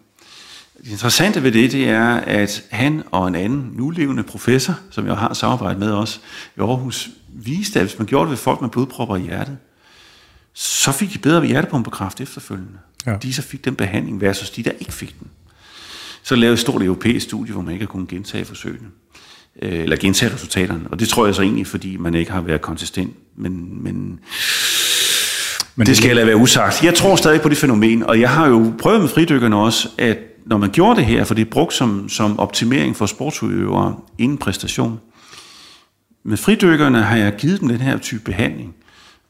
Det interessante ved det, det er, at han og en anden nulevende professor, som jeg har samarbejdet med os i Aarhus, viste, at hvis man gjorde det ved folk med blodpropper i hjertet, så fik de bedre hjertepumpekræft efterfølgende. Ja. De så fik den behandling versus de, der ikke fik den. Så lavede et stort europæisk studie, hvor man ikke har kunnet gentage forsøgene. Øh, eller gentage resultaterne. Og det tror jeg så egentlig, fordi man ikke har været konsistent. Men, men men det skal jeg lade være usagt. Jeg tror stadig på det fænomen, og jeg har jo prøvet med fridykkerne også, at når man gjorde det her, for det er brugt som, som optimering for sportsudøvere inden præstation, med fridykkerne har jeg givet dem den her type behandling,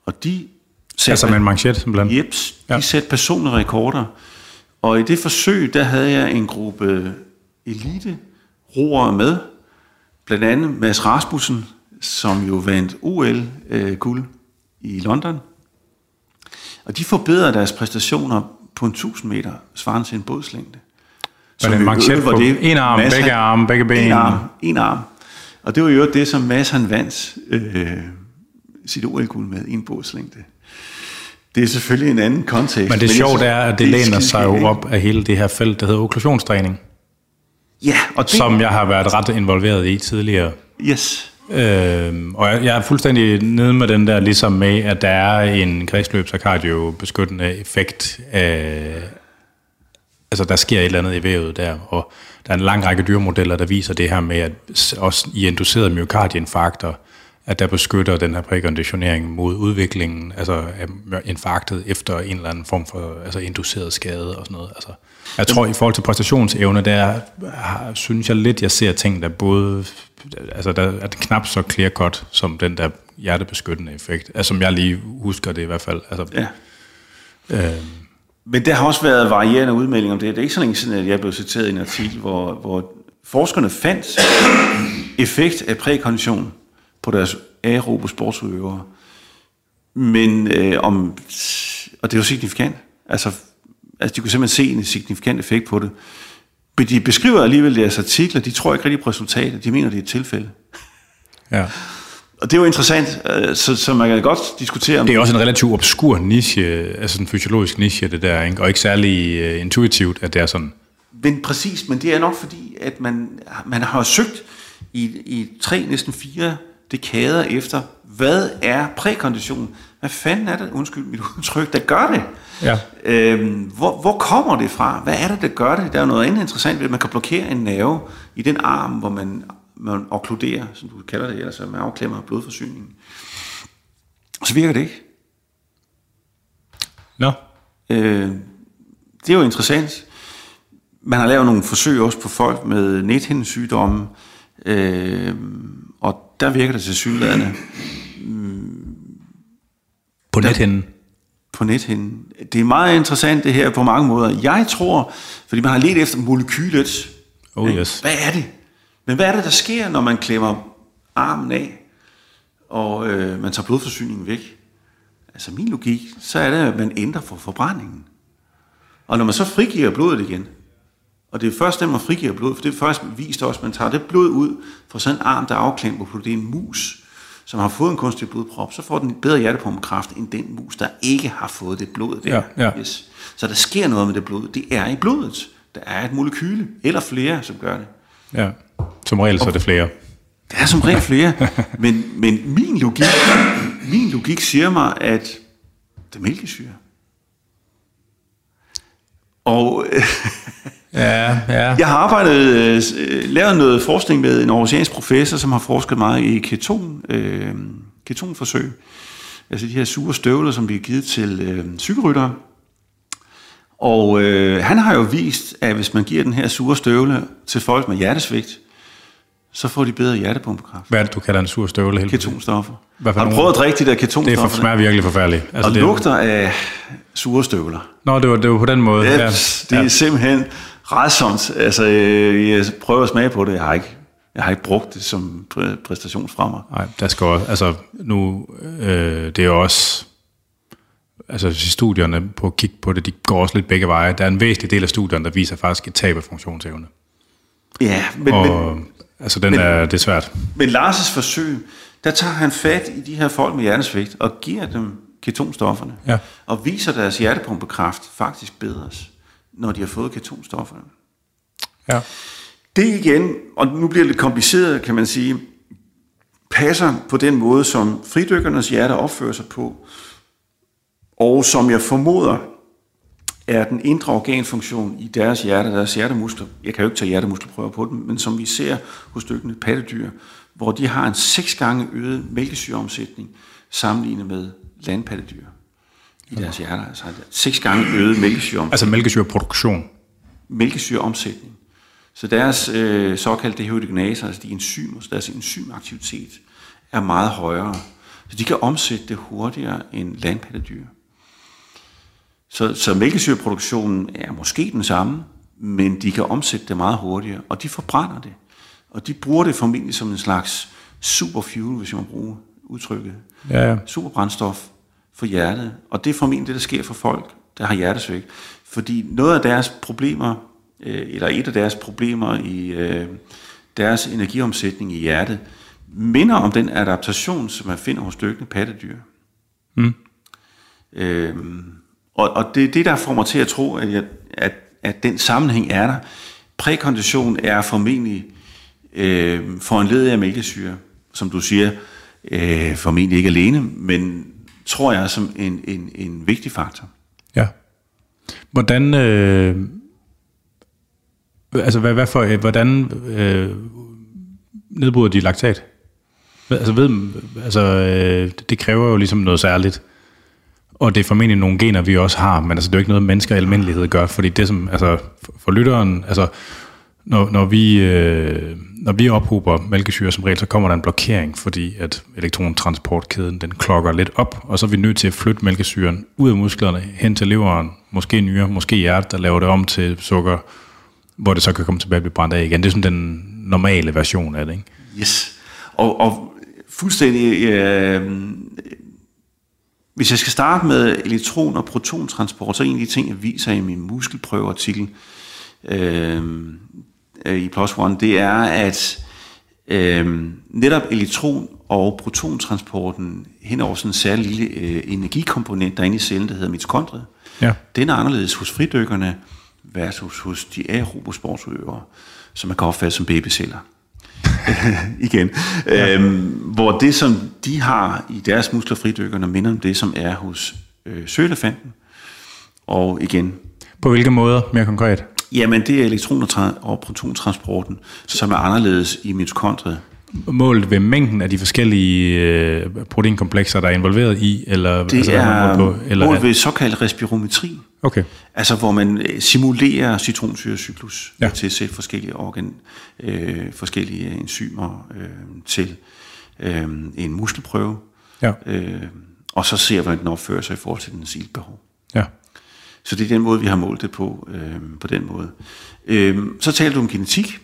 og de satte, altså med en manchet simpelthen? Jeps, de ja. satte personlige rekorder, og i det forsøg, der havde jeg en gruppe elite roere med, blandt andet Mads Rasmussen, som jo vandt OL-guld øh, i London, og de forbedrede deres præstationer på en 1000 meter, svarende til en bådslængde. Så en manchet på det, en arm, Mads, begge arme, begge ben. En arm, en arm. Og det var jo det, som Mads han vandt øh, sit OL-guld med, en bådslængde. Det er selvfølgelig en anden kontekst. Men det men sjovt er, at det, det læner sig jo op af hele det her felt, der hedder okklusionstræning. Ja, og det... Som jeg har været ret involveret i tidligere. Yes. Øh, og jeg, jeg er fuldstændig nede med den der, ligesom med, at der er en kredsløbs- og kardiobeskyttende effekt. Af, altså, der sker et eller andet i vævet der, og der er en lang række dyremodeller, der viser det her med, at også i inducerede myokardieinfarkter, at der beskytter den her prækonditionering mod udviklingen, altså af infarktet efter en eller anden form for altså induceret skade og sådan noget. Altså, jeg tror, i forhold til præstationsevne, der synes jeg lidt, jeg ser ting, der både altså der er det knap så clear cut, som den der hjertebeskyttende effekt, altså, som jeg lige husker det i hvert fald. Altså, ja. Øh, men der har også været varierende udmeldinger om det. Det er ikke så længe siden, at jeg blev citeret i en artikel, hvor, hvor forskerne fandt effekt af prækondition på deres aerobe sportsudøvere. Men øh, om, og det er jo signifikant. Altså, altså, de kunne simpelthen se en signifikant effekt på det. Men de beskriver alligevel deres artikler, de tror ikke rigtig på resultatet, de mener, det er et tilfælde. Ja. Og det er jo interessant, øh, så, så man kan godt diskutere om... Det er også en relativt obskur niche, altså en fysiologisk niche, det der, ikke? og ikke særlig uh, intuitivt, at det er sådan. Men præcis, men det er nok fordi, at man, man har søgt i, i tre, næsten fire dekader efter, hvad er prækondition? Hvad fanden er det, undskyld mit udtryk, der gør det? Ja. Øhm, hvor, hvor kommer det fra? Hvad er det, der gør det? Der er jo noget andet interessant ved, at man kan blokere en nerve i den arm, hvor man, man okkluderer, som du kalder det, altså man afklemmer blodforsyningen. Så virker det ikke. Nå. Øh, det er jo interessant. Man har lavet nogle forsøg også på folk med nethindesygdomme, øh, og der virker det til synligheden. På nethinden? På nethinden. Det er meget interessant det her på mange måder. Jeg tror, fordi man har let efter molekylet. Oh yes. Hvad er det? Men hvad er det, der sker, når man klemmer armen af, og øh, man tager blodforsyningen væk? altså min logik, så er det, at man ændrer for forbrændingen. Og når man så frigiver blodet igen, og det er først, når man frigiver blod, for det er først vist også, at man tager det blod ud fra sådan en arm, der er afklemt på, det er en mus, som har fået en kunstig blodprop, så får den bedre hjertepumpekræft end den mus, der ikke har fået det blod der. Ja, ja. Yes. Så der sker noget med det blod. Det er i blodet. Der er et molekyle, eller flere, som gør det. Ja. Som regel så er det flere. Der er som regel flere, men, men min, logik, min logik siger mig, at det er mælkesyre. Og Ja, ja. jeg har arbejdet, øh, lavet noget forskning med en oceansk professor, som har forsket meget i keton, øh, ketonforsøg. Altså de her sure støvler, som bliver givet til øh, cykelryttere. Og øh, han har jo vist, at hvis man giver den her sure støvle til folk med hjertesvigt, så får de bedre hjertepumpekræft. Hvad er det, du kalder en sur støvle? Helt Ketonstoffer. Hvad for Har du prøvet at drikke de der Det er ketonstoffer? for, smager virkelig forfærdeligt. og det, lugter af sure støvler. Nå, det var, det var på den måde. Ja, det er simpelthen rædsomt. Altså, øh, jeg prøver at smage på det. Jeg har ikke, jeg har ikke brugt det som præ- præstationsfremmer. Nej, der skal også, altså nu, øh, det er også, altså studierne på at kigge på det, de går også lidt begge veje. Der er en væsentlig del af studierne, der viser faktisk et tab af funktionsevne. Ja, men, Og men, altså den er, det er svært. men Lars' forsøg, der tager han fat i de her folk med hjernesvigt og giver dem ketonstofferne. Ja. Og viser deres hjertepumpekræft faktisk bedre, når de har fået ketonstofferne. Ja. Det igen, og nu bliver det lidt kompliceret, kan man sige, passer på den måde, som fridykkernes hjerte opfører sig på, og som jeg formoder er den indre organfunktion i deres hjerte, deres hjertemuskler. Jeg kan jo ikke tage hjertemuskelprøver på dem, men som vi ser hos dykkende pattedyr, hvor de har en seks gange øget mælkesyreomsætning sammenlignet med landpattedyr i deres hjerter. Altså seks gange øget mælkesyreomsætning Altså mælkesyreproduktion. mælkesyreomsætning. Så deres øh, såkaldte dehydrogenaser, altså de enzymer, så deres enzymaktivitet er meget højere. Så de kan omsætte det hurtigere end landpattedyr. Så, så mælkesyreproduktionen er måske den samme, men de kan omsætte det meget hurtigere, og de forbrænder det. Og de bruger det formentlig som en slags superfuel, hvis jeg må bruge udtrykket. Ja, ja. Superbrændstof for hjertet. Og det er formentlig det, der sker for folk, der har hjertesvigt. Fordi noget af deres problemer, øh, eller et af deres problemer i øh, deres energiomsætning i hjertet, minder om den adaptation, som man finder hos dykkende pattedyr. Mm. Øhm, og, og det er det, der får mig til at tro, at, jeg, at, at den sammenhæng er der. Prækondition er formentlig øh, foranledet af mælkesyre, som du siger, øh, formentlig ikke alene, men tror jeg som en, en, en vigtig faktor. Ja. Hvordan, øh, altså hvad, hvad for, øh, hvordan øh, nedbryder de laktat? Altså, ved, altså øh, det kræver jo ligesom noget særligt. Og det er formentlig nogle gener, vi også har, men altså, det er jo ikke noget, mennesker i almindelighed gør, fordi det som, altså, for, lytteren, altså, når, når, vi, øh, når vi ophober mælkesyre som regel, så kommer der en blokering, fordi at elektrontransportkæden, den klokker lidt op, og så er vi nødt til at flytte mælkesyren ud af musklerne, hen til leveren, måske nyre, måske hjerte, der laver det om til sukker, hvor det så kan komme tilbage og blive brændt af igen. Det er sådan den normale version af det, ikke? Yes. Og, og fuldstændig... Øh, hvis jeg skal starte med elektron- og protontransport, så er en af de ting, jeg viser i min muskelprøveartikel øh, øh, i Plus One, det er, at øh, netop elektron- og protontransporten hen over sådan en særlig lille øh, energikomponent, der er inde i cellen, der hedder mitokondriet, Ja. den er anderledes hos fridykkerne versus hos de aerobe sportsudøvere, som man kan opfatte som babyceller. Igen. Ja. Øhm, hvor det, som de har i deres muskler fridykkerne, minder om det, som er hos øh, søelefanten. Og igen, På hvilke måder, mere konkret? jamen det er elektron- og protontransporten, som er anderledes i mitokondriet. Målt ved mængden af de forskellige øh, proteinkomplekser, der er involveret i, eller Det altså, man er måler eller målt ved såkaldt respirometri. Okay. Altså hvor man øh, simulerer citronsyrecyklus Ja. til at sætte forskellige, organ, øh, forskellige enzymer øh, til øh, en muskelprøve, Ja. øh, og så ser hvordan den opfører sig i forhold til dens iltbehov. Ja. Så det er den måde, vi har målt det på, øh, på den måde. Øh, så taler du om genetik,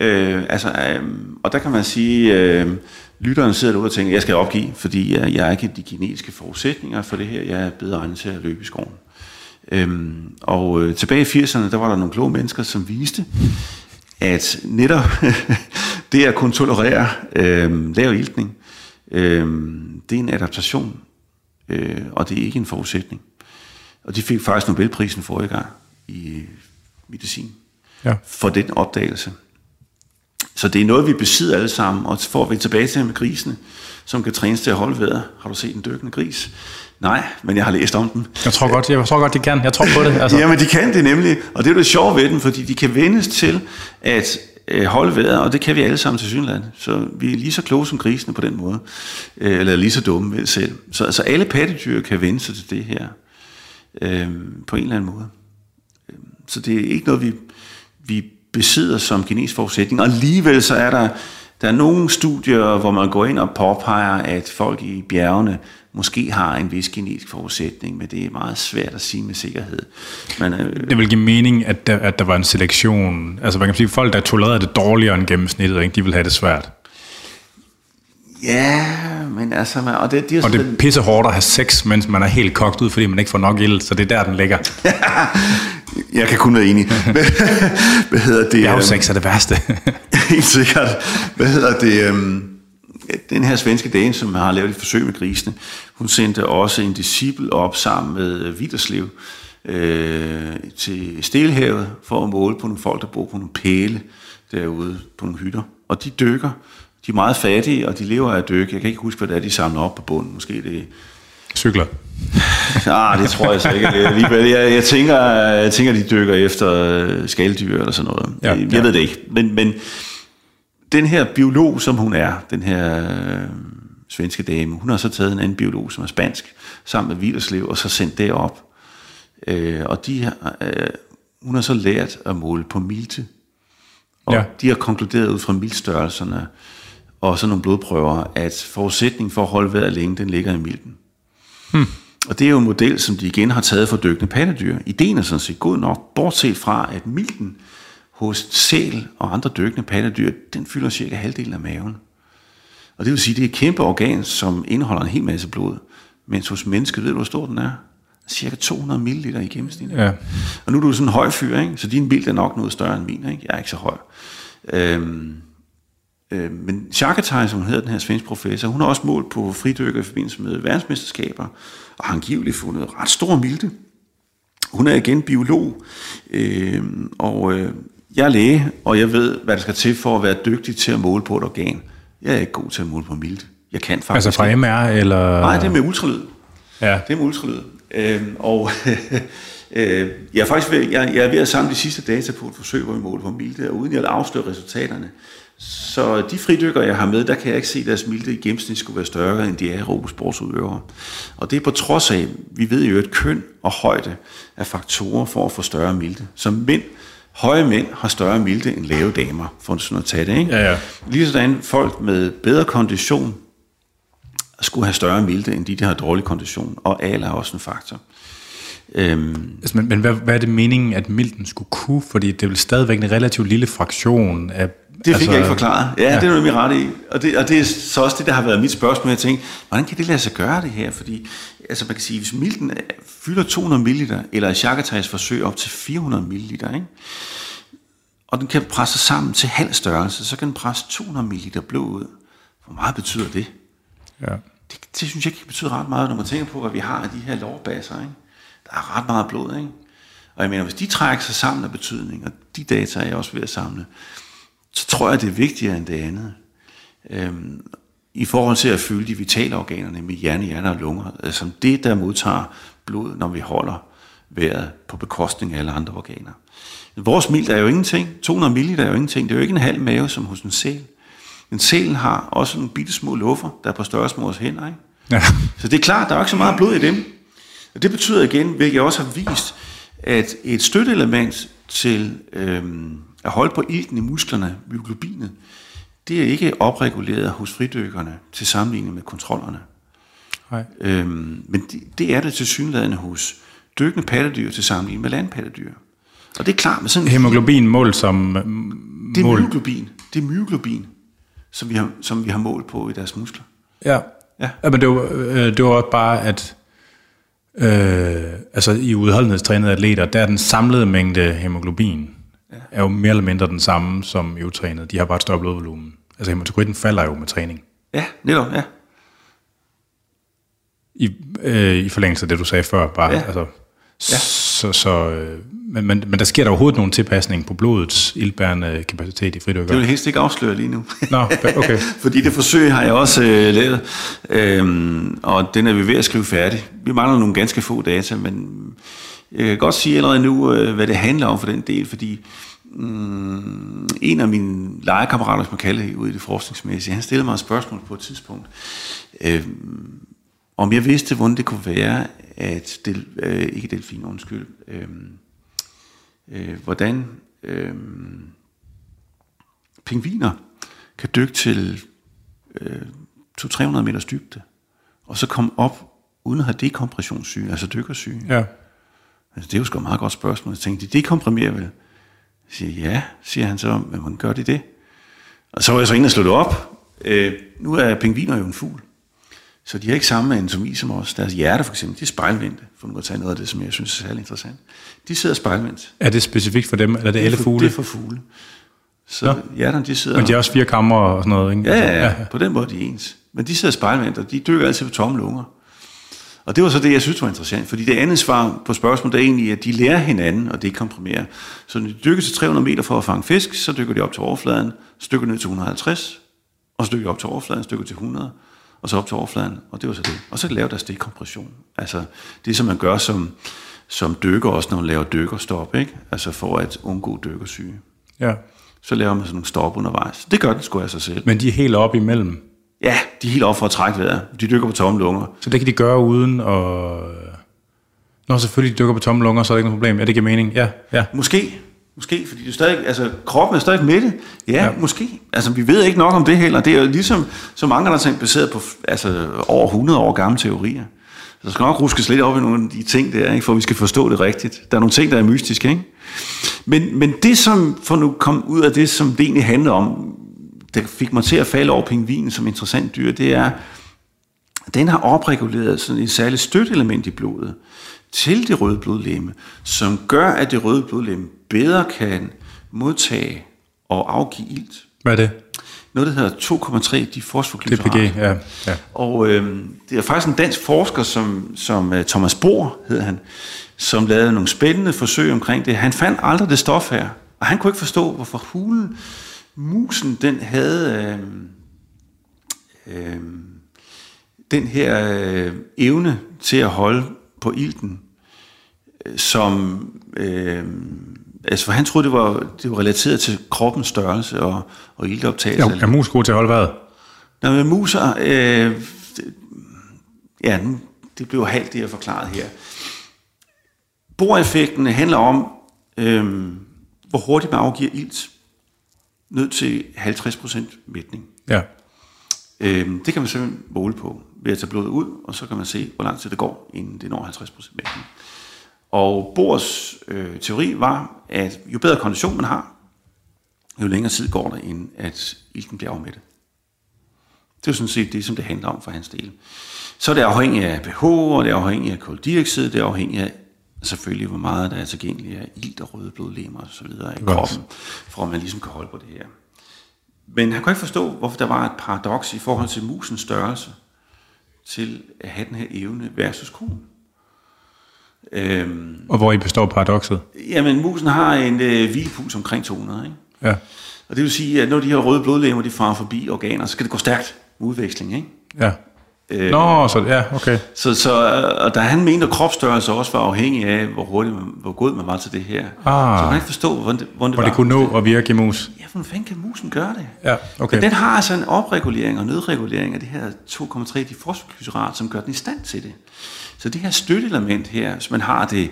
øh, altså, øh, og der kan man sige, øh, lytteren sidder derude og tænker, jeg skal opgive, fordi jeg, jeg er ikke de genetiske forudsætninger for det her. Jeg er bedre egnet til at løbe i skoven. Øhm, og øh, tilbage i 80'erne, der var der nogle kloge mennesker, som viste, at netop det at kunne tolerere øh, lav iltning, øh, det er en adaptation, øh, og det er ikke en forudsætning. Og de fik faktisk Nobelprisen forrige gang i medicin Ja. for den opdagelse. Så det er noget, vi besidder alle sammen, og får vi tilbage til med grisene, som kan trænes til at holde vejret. Har du set en dykkende gris? Nej, men jeg har læst om den. Jeg tror godt, jeg tror godt, de kan. Jeg tror på det. Altså. Jamen, de kan det nemlig, og det er jo det sjove ved dem, fordi de kan vendes til at øh, holde vejret, og det kan vi alle sammen til synland. Så vi er lige så kloge som grisene på den måde, øh, eller lige så dumme ved selv. Så altså, alle pattedyr kan vende sig til det her øh, på en eller anden måde. Øh, Så det er ikke noget, vi, vi besidder som genetisk forudsætning. Og alligevel så er der, der er nogle studier, hvor man går ind og påpeger, at folk i bjergene måske har en vis genetisk forudsætning, men det er meget svært at sige med sikkerhed. Men, øh, Det vil give mening, at der, at der var en selektion. Altså, man kan sige, folk, der tolererede det dårligere end gennemsnittet, ikke, de vil have det svært. ja, men altså, og det, de er Og det er pisse hårdt at have sex, mens man er helt kogt ud, fordi man ikke får nok ild, så det er der, den ligger. jeg kan kun være enig. Hvad, hedder det? Jo øhm, er det værste. Helt sikkert. Hvad hedder det? øhm, Den her svenske dame, som har lavet et forsøg med grisene, hun sendte også en disciple op sammen med Viterslev øh, til Stelhavet for at måle på nogle folk, der bor på nogle pæle derude på nogle hytter. Og de dykker. De er meget fattige, og de lever af at dykke. Jeg kan ikke huske, hvad det er, de samler op på bunden. Måske det Cykler. Ah, det tror jeg så ikke. Alligevel, jeg, jeg, tænker, jeg tænker, de dykker efter øh, skaldyr eller sådan noget. Ja, jeg ja. ved det ikke. Men, men den her biolog, som hun er, den her øh, svenske dame, hun har så taget en anden biolog, som er spansk, sammen med Villerslev, og så sendt det op. Øh, og de har, øh, hun har så lært at måle på milte. Og ja. de har konkluderet ud fra miltstørrelserne og sådan nogle blodprøver, at forudsætningen for at holde vejret længe, den ligger i milten. Og det er jo en model, som de igen har taget for dykkende pattedyr. Ideen er sådan set god nok, bortset fra, at milten hos sæl og andre dykkende pattedyr, den fylder cirka halvdelen af maven. Og det vil sige, at det er et kæmpe organ, som indeholder en hel masse blod. Mens hos mennesket, ved du, hvor stor den er? Cirka 200 ml i gennemsnit. Ja. Og nu er du sådan en høj fyr, ikke? så din bil er nok noget større end min. Ikke? Jeg er ikke så høj. Øhm, øh, men Chakatai, som hun hedder, den her svensk professor, hun har også målt på fridykker i forbindelse med verdensmesterskaber, og har angiveligt fundet ret stor milde. Hun er igen biolog, øh, og øh, jeg er læge, og jeg ved, hvad der skal til for at være dygtig til at måle på et organ. Jeg er ikke god til at måle på milde. Jeg kan faktisk Altså fra. MR, eller... Nej, det er med ultralyd. Ja. Det er med ultralyd. Øhm, og øh, jeg, er faktisk ved, jeg, jeg er ved at samle de sidste data på et forsøg, hvor vi måler på milde, og uden jeg vil afsløre resultaterne. Så de fridykker, jeg har med, der kan jeg ikke se, at deres milde i gennemsnit skulle være større end de aerobe sportsudøvere. Og det er på trods af, vi ved jo, at køn og højde er faktorer for at få større milde. Så mænd, høje mænd har større milde end lave damer, for sådan at tage det. Ikke? Ja, ja. Ligesådan folk med bedre kondition skulle have større milde end de, der har dårlig kondition, og alder er også en faktor. Øhm, Altså, men, men hvad, hvad er det meningen, at milten skulle kunne? Fordi det er vel stadigvæk en relativt lille fraktion af... det fik altså, jeg ikke forklaret. Ja, ja, det er du nemlig ret i. Og det, og det er så også det, der har været mit spørgsmål. Jeg tænkte, hvordan kan det lade sig gøre det her? Fordi altså man kan sige, hvis milten er- fylder 200 ml, eller i Chagatais forsøg op til 400 ml, ikke? og den kan presse sammen til halv størrelse, så kan den presse 200 ml blod ud. Hvor meget betyder det? Ja. det, det synes jeg ikke betyder ret meget, når man tænker på, hvad vi har af de her lovbaser. Ikke? Der er ret meget blod, ikke? Og jeg mener, hvis de trækker sig sammen af betydning, og de data er jeg også ved at samle, så tror jeg, det er vigtigere end det andet. Øhm, I forhold til at fylde de vitale organer, nemlig hjerne, hjerne og lunger, altså det, der modtager blod, når vi holder vejret på bekostning af alle andre organer. Vores mild er jo ingenting. 200 ml er jo ingenting. Det er jo ikke en halv mave, som hos en sæl. Men sælen har også nogle bitte små luffer, der er på størrelse med vores hænder. Ikke? ja. Så det er klart, der er ikke så meget blod i dem. Og det betyder igen, hvilket jeg også har vist, at et støtteelement til øhm, at holde på ilten i musklerne, myoglobinet, det er ikke opreguleret hos fridykkerne til sammenligning med kontrollerne. Nej. Øhm, men det, det er det til synligheden hos dykkende pattedyr til sammenligning med landpattedyr. Og det er klart med sådan Hemoglobin mål som... det er mål. myoglobin. Det er myoglobin. som vi har, som vi har målt på i deres muskler. Ja. Ja. ja men det var, øh, det var også bare, at øh, altså i udholdenhedstrænede atleter, der er den samlede mængde hemoglobin, ja. er jo mere eller mindre den samme som i utrænede. De har bare et større blodvolumen. Altså hematokriten falder jo med træning. Ja, netop, ja. I, øh, i forlængelse af det, du sagde før. Bare, Ja. altså, Ja. Så, så, øh, men, men, men der sker der overhovedet nogen tilpasning på blodets ildbærende kapacitet i fridykker? Det vil jeg helst ikke afsløre lige nu. Nå, okay. Fordi det forsøg har jeg også øh, lavet, øhm, og den er vi ved at skrive færdig. Vi mangler nogle ganske få data, men jeg kan godt sige allerede nu, øh, hvad det handler om for den del, fordi mm, en af mine legekammerater, som man kalder det ude i det forskningsmæssige, han stillede mig et spørgsmål på et tidspunkt, øh, om jeg vidste, hvordan det kunne være, at, del, øh, ikke delfin, undskyld, øh, øh, hvordan øh, pingviner kan dykke til øh, 200-300 meters dybde, og så komme op uden at have dekompressionssyge, altså dykkersyge. Ja. Altså, det er jo sgu et meget godt spørgsmål. Jeg tænkte, de dekomprimerer vel? Jeg siger, ja, siger han så, men hvordan gør de det? Og så var jeg så inde og slå det op. Øh, nu er pingviner jo en fugl. Så de har ikke samme anatomi som os. Deres hjerte for eksempel, de er spejlvendte, for nu at tage noget af det, som jeg synes er særlig interessant. De sidder spejlvendt. Er det specifikt for dem, eller er det alle for, fugle? Det er for fugle. Så hjerterne, de sidder... Men de har også fire kammer og sådan noget, ikke? Ja, Altså, ja, ja, på den måde de er ens. Men de sidder spejlvendt, og de dykker altid på tomme lunger. Og det var så det, jeg synes var interessant, fordi det andet svar på spørgsmålet er egentlig, at de lærer hinanden, og det komprimerer. Så når de dykker til 300 meter for at fange fisk, så dykker de op til overfladen, så dykker ned til 150, og så dykker de op til overfladen, så dykker til 100, og så op til overfladen, og det var så det. Og så laver deres dekompression. Altså det, som man gør som, som dykker, også når man laver dykkerstop, ikke? altså for at undgå dykkersyge. ja. Så laver man sådan nogle stop undervejs. Det gør den sgu af sig selv. Men de er helt oppe imellem. Ja, de er helt op for at trække vejret. De dykker på tomme lunger. Så det kan de gøre uden at... Når selvfølgelig de dykker på tomme lunger, så er det ikke noget problem. Ja, det giver mening. Ja, ja. Måske. Måske, fordi du stadig, altså, kroppen er stadig mætte. Ja, Ja. ja, måske. Altså, vi ved ikke nok om det heller. Det er jo ligesom så mange, der er tænkt baseret på altså, over 100 år gamle teorier. Så der skal nok ruskes lidt op i nogle af de ting der, ikke, for vi skal forstå det rigtigt. Der er nogle ting, der er mystiske, ikke? Men, men det, som for nu kom ud af det, som det egentlig handler om, der fik mig til at falde over pingvinen som interessant dyr, det er, den har opreguleret sådan et særligt støtteelement i blodet til det røde blodlegeme, som gør, at det røde blodlegeme bedre kan modtage og afgive ilt. Hvad er det? Noget, der hedder 2,3 difosfoglycerat. DPG, ja. ja. Og øh, det er faktisk en dansk forsker, som, som uh, Thomas Bohr hed han, som lavede nogle spændende forsøg omkring det. Han fandt aldrig det stof her, og han kunne ikke forstå, hvorfor hulen, musen, den havde øh, øh, den her øh, evne til at holde på ilten, øh, som... Øh, altså, for han troede, det var, det var relateret til kroppens størrelse og, og iltoptagelse. Er, er mus god til at holde vejret? Når med muser, øh, det, ja, nu, det blev halvt det, jeg forklaret her. Boreffekten handler om, øh, hvor hurtigt man afgiver ilt ned til 50% mætning. Ja. Øh, det kan man simpelthen måle på ved at tage blodet ud, og så kan man se, hvor lang tid det går, inden det når 50% mætning. Og Bohrs øh, teori var, at jo bedre kondition man har, jo længere tid går der, inden at ilten bliver afmættet. Det er jo sådan set det, som det handler om for hans del. Så er det afhængigt af pH, og det er afhængigt af koldioxid, det er afhængigt af selvfølgelig, hvor meget der er tilgængeligt af ilt og røde blodlemmer og så videre i kroppen, for at man ligesom kan holde på det her. Men han kunne ikke forstå, hvorfor der var et paradoks i forhold til musens størrelse til at have den her evne versus konen. Øhm, Og hvor I består paradokset? jamen, musen har en øh, hvilepuls omkring 200, ikke? Ja. Og det vil sige, at når de her røde blodlegemer, de farer forbi organer, så skal det gå stærkt med udveksling, ikke? Ja. Øh, Nå, så ja, okay. Så, så og da han mente, at kropsstørrelse også var afhængig af, hvor hurtigt man, hvor god man var til det her, Ah. så kan han ikke forstå, hvordan det, hvordan det var. det kunne nå at virke i mus. Ja, hvordan fanden kan musen gøre det? Ja, okay. Men den har altså en opregulering og nedregulering af det her 2,3 difosfoglycerat, som gør den i stand til det. Så det her støtteelement her, hvis man har det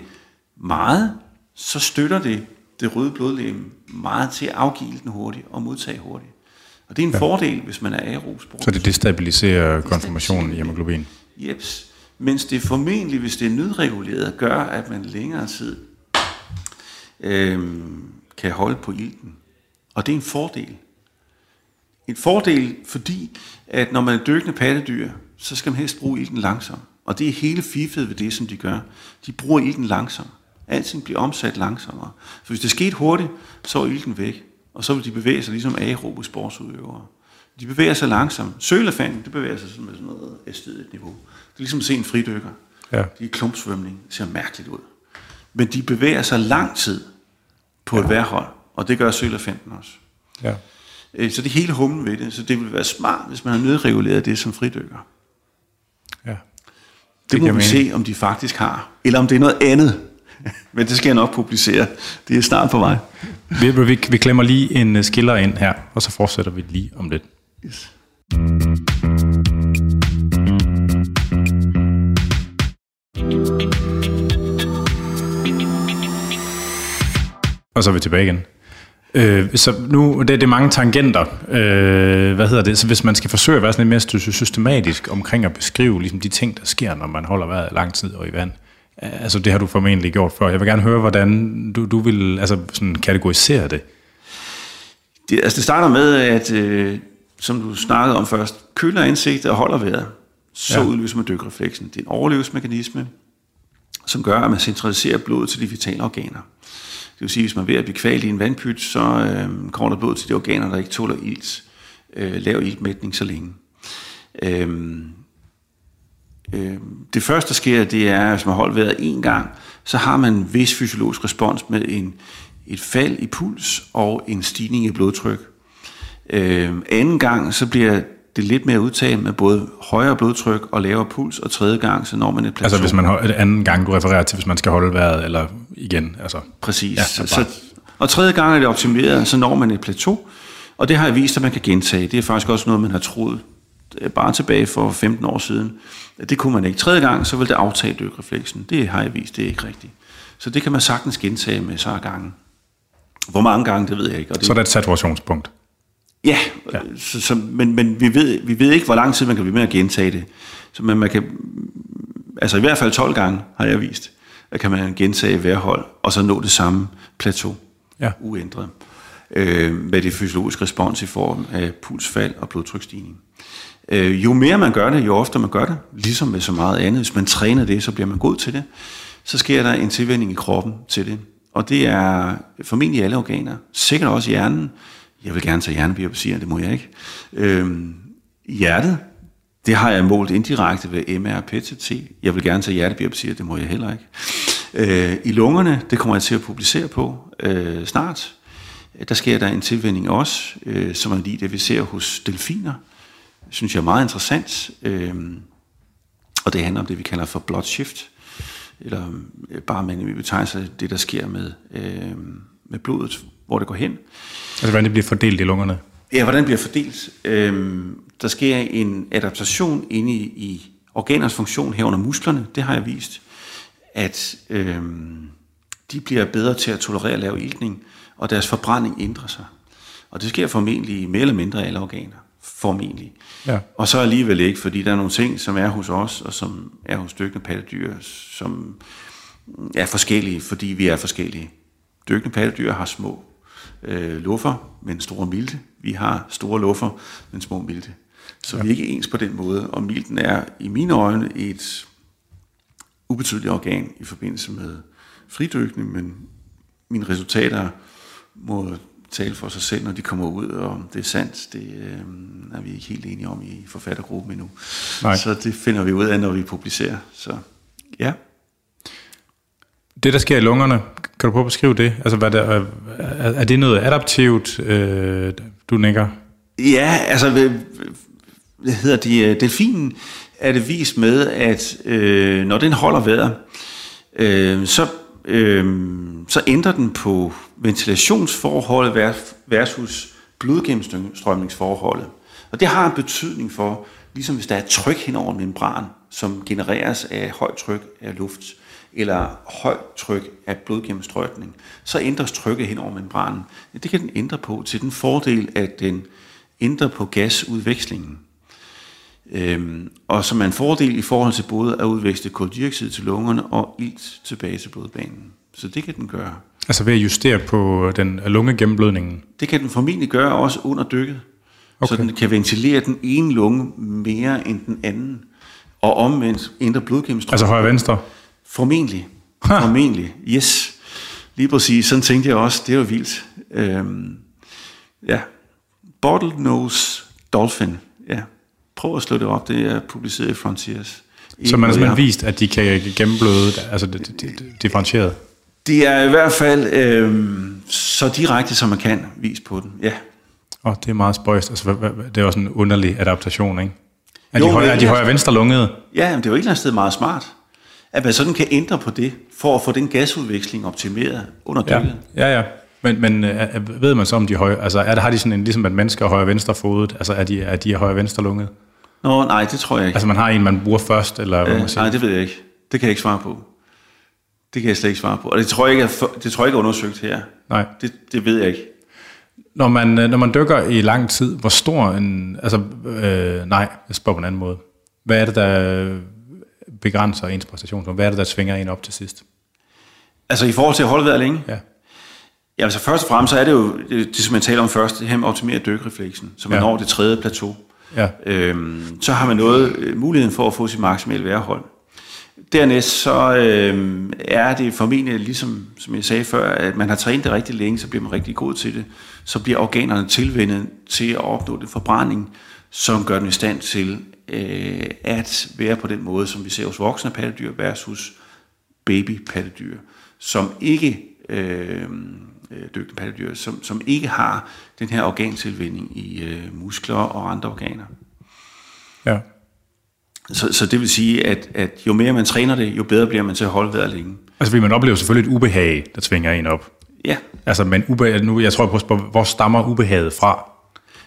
meget, så støtter det det røde blodlegeme meget til at afgive ilten hurtigt og modtage hurtigt. Og det er en ja. fordel, hvis man er aerosport. Så det destabiliserer konformationen i hemoglobin. Jeps. Mens det formentlig, hvis det er nødreguleret, gør, at man længere tid øhm, kan holde på ilten. Og det er en fordel. en fordel, fordi at når man er dykkende pattedyr, så skal man helst bruge ilten langsomt. Og det er hele fifet ved det, som de gør. De bruger ilten langsomt. Alting bliver omsat langsommere. Så hvis det skete hurtigt, så er ilten væk. Og så vil de bevæge sig ligesom aerobe sportsudøvere. De bevæger sig langsomt. Sølefanten, det bevæger sig sådan med sådan noget æstetet niveau. Det er ligesom at se en fridykker. Ja. De er klumpsvømning. Det ser mærkeligt ud. Men de bevæger sig lang tid på ja. et værhold. Og det gør sølefanten også. Ja. Øh, Så det er hele humlen ved det. Så det vil være smart, hvis man har nedreguleret det som fridykker. ja. Det, det må vi mening. se, om de faktisk har. Eller om det er noget andet. Men det skal jeg nok publicere. Det er snart på vej. Vi, vi, vi klemmer lige en øh, skiller ind her, og så fortsætter vi lige om lidt. Yes. Og så er vi tilbage igen. Øh, så nu, det, det er mange tangenter. Øh, hvad hedder det? Så hvis man skal forsøge at være sådan lidt mere sy- systematisk omkring at beskrive ligesom de ting, der sker, når man holder vejret lang tid og i vand. Øh, Altså det har du formentlig gjort før. Jeg vil gerne høre, hvordan du, du vil altså, sådan kategorisere det. Det, altså det starter med, at øh, som du snakkede om først, køler ansigtet og holder vejret, så ja. udløser man dykrefleksen. Det er en overlevelsesmekanisme, som gør, at man centraliserer blodet til de vitale organer. Det vil sige, at hvis man er ved at blive kvalt i en vandpyt, så øh, kommer der blod til de organer, der ikke tåler ilt, øh, lav iltmætning så længe. Øhm, øh, det første, der sker, det er, at hvis man holder vejret en gang, så har man en vis fysiologisk respons med en, et fald i puls og en stigning i blodtryk. Øh, anden gang, så bliver det lidt mere udtalt med både højere blodtryk og lavere puls, og tredje gang, så når man et plateau. Altså hvis man holder, det anden gang, du refererer til, hvis man skal holde vejret, eller igen, altså... Præcis. Ja, så så, og tredje gang er det optimeret, så når man et plateau, og det har jeg vist, at man kan gentage. Det er faktisk også noget, man har troet bare tilbage for 15 år siden. Det kunne man ikke. Tredje gang, så vil det aftage dykrefleksen. Det har jeg vist, det er ikke rigtigt. Så det kan man sagtens gentage med så gange. Hvor mange gange, det ved jeg ikke. Og det, Så er der et saturationspunkt. Ja, ja. Så, så, men, men vi, ved, vi ved ikke, hvor lang tid man kan blive med at gentage det. Så man, man kan, altså i hvert fald 12 gange har jeg vist, at kan man gentage hver hold, og så nå det samme plateau, Ja. uændret, øh, med det fysiologiske respons i form af pulsfald og blodtryksstigning. Øh, jo mere man gør det, jo oftere man gør det, ligesom med så meget andet, hvis man træner det, så bliver man god til det, så sker der en tilvænding i kroppen til det. Og det er formentlig alle organer, sikkert også hjernen. Jeg vil gerne tage hjernebiopsier, det må jeg ikke. Øhm, hjertet, det har jeg målt indirekte ved MR og PET. Jeg vil gerne tage hjertebiopsier, det må jeg heller ikke. Øh, I lungerne, det kommer jeg til at publicere på øh, snart. Der sker der en tilvænding også, øh, som er lige det, vi ser hos delfiner synes jeg er meget interessant. Øh, og det handler om det, vi kalder for blood shift. Eller øh, bare man vi betegner det, der sker med, øh, med blodet, hvor det går hen. Altså hvordan det bliver fordelt i lungerne. Ja, hvordan bliver fordelt? Øhm, der sker en adaptation inde i, i organernes funktion herunder musklerne. Det har jeg vist, at øhm, de bliver bedre til at tolerere lav iltning, og deres forbrænding ændrer sig. Og det sker formentlig i mere eller mindre alle organer. Formentlig. Ja. Og så alligevel ikke, fordi der er nogle ting, som er hos os, og som er hos dykkende pattedyr, som er forskellige, fordi vi er forskellige. Dykkende pattedyr har små øh, luffer, men store milte. Vi har store luffer, men små milte. Så ja. vi er ikke ens på den måde, og milten er i mine øjne et ubetydeligt organ i forbindelse med fridykning, men mine resultater må tale for sig selv, når de kommer ud, og det er sandt, det øh, er vi ikke helt enige om i forfattergruppen endnu. Nej. Så det finder vi ud af, når vi publicerer. Så ja. Det, der sker i lungerne, kan du prøve at beskrive det? Altså, hvad der, er, er det noget adaptivt, øh, du nikker? Ja, altså, hvad, hvad hedder de, øh, delfinen er det vist med, at øh, når den holder vejret, øh, så, øh, så ændrer den på ventilationsforholdet versus blodgennemstrømningsforholdet. Og det har en betydning for, ligesom hvis der er tryk hen over en membran, som genereres af højt tryk af luft, eller højt tryk af blodgennemstrømning, så ændres trykket hen over membranen. Det kan den ændre på til den fordel, at den ændrer på gasudvekslingen. Øhm, og som er en fordel i forhold til både at udveksle koldioxid til lungerne og ilt tilbage til blodbanen. Så det kan den gøre. Altså ved at justere på den lungegennemblødningen? Det kan den formentlig gøre også under dykket. okay. så den kan ventilere den ene lunge mere end den anden, og omvendt ændre blodgennemstrømningen. Altså højre venstre? Formentlig. Ha. Formentlig, yes. Lige præcis, sådan tænkte jeg også, det var vildt. Øhm, ja, Bottlenose Dolphin. Prøv at slå det op, det er publiceret i Frontiers. Så man har simpelthen vist, at de kan gennembløde, altså differentieret? Det er i hvert fald øhm, så direkte, som man kan vise på den, ja. Og det er meget spøjst. Altså, det er også en underlig adaptation, ikke? Er jo, de højre, er de højre venstre lungede? Ja, men det er jo et eller andet sted meget smart, at man sådan kan ændre på det, for at få den gasudveksling optimeret under dykket. Ja, ja, ja. Men, men øh, ved man så om de højre, altså er har de sådan en, ligesom at mennesker er højre venstre fodet, altså er de, er de højre venstre lunget? Nå, nej, det tror jeg ikke. Altså man har en, man bruger først, eller hvad man siger? Nej, det ved jeg ikke. Det kan jeg ikke svare på. Det kan jeg slet ikke svare på. Og det tror jeg ikke, er, det tror jeg ikke er undersøgt her. Nej. Det, det ved jeg ikke. Når man, øh, når man dykker i lang tid, hvor stor en... Altså, øh, nej, jeg spørger på en anden måde. Hvad er det, der begrænser ens præstation? Hvad er det, der tvinger en op til sidst? Altså i forhold til at holde vejret længe? Ja. Ja, altså først og fremmest så er det jo, det, som jeg taler om først, det her med at optimere dykrefleksen, så man ja. når det tredje plateau. Ja. Øhm, så har man noget, øh, muligheden for at få sit maksimale værhold. Dernæst så øh, er det formentlig, ligesom som jeg sagde før, at man har trænet det rigtig længe, så bliver man rigtig god til det. Så bliver organerne tilvendet til at opnå det forbrænding, som gør dem i stand til øh, at være på den måde, som vi ser hos voksne pattedyr versus babypattedyr, som ikke øh, dygtige pattedyr, som, som ikke har den her organtilvinding i øh, muskler og andre organer. Ja. Så, så det vil sige, at, at jo mere man træner det, jo bedre bliver man til at holde vejret længe. Altså vil man opleve selvfølgelig et ubehag, der tvinger en op. Ja. Altså, men ubehag, nu, jeg tror på, spørge, hvor stammer ubehaget fra?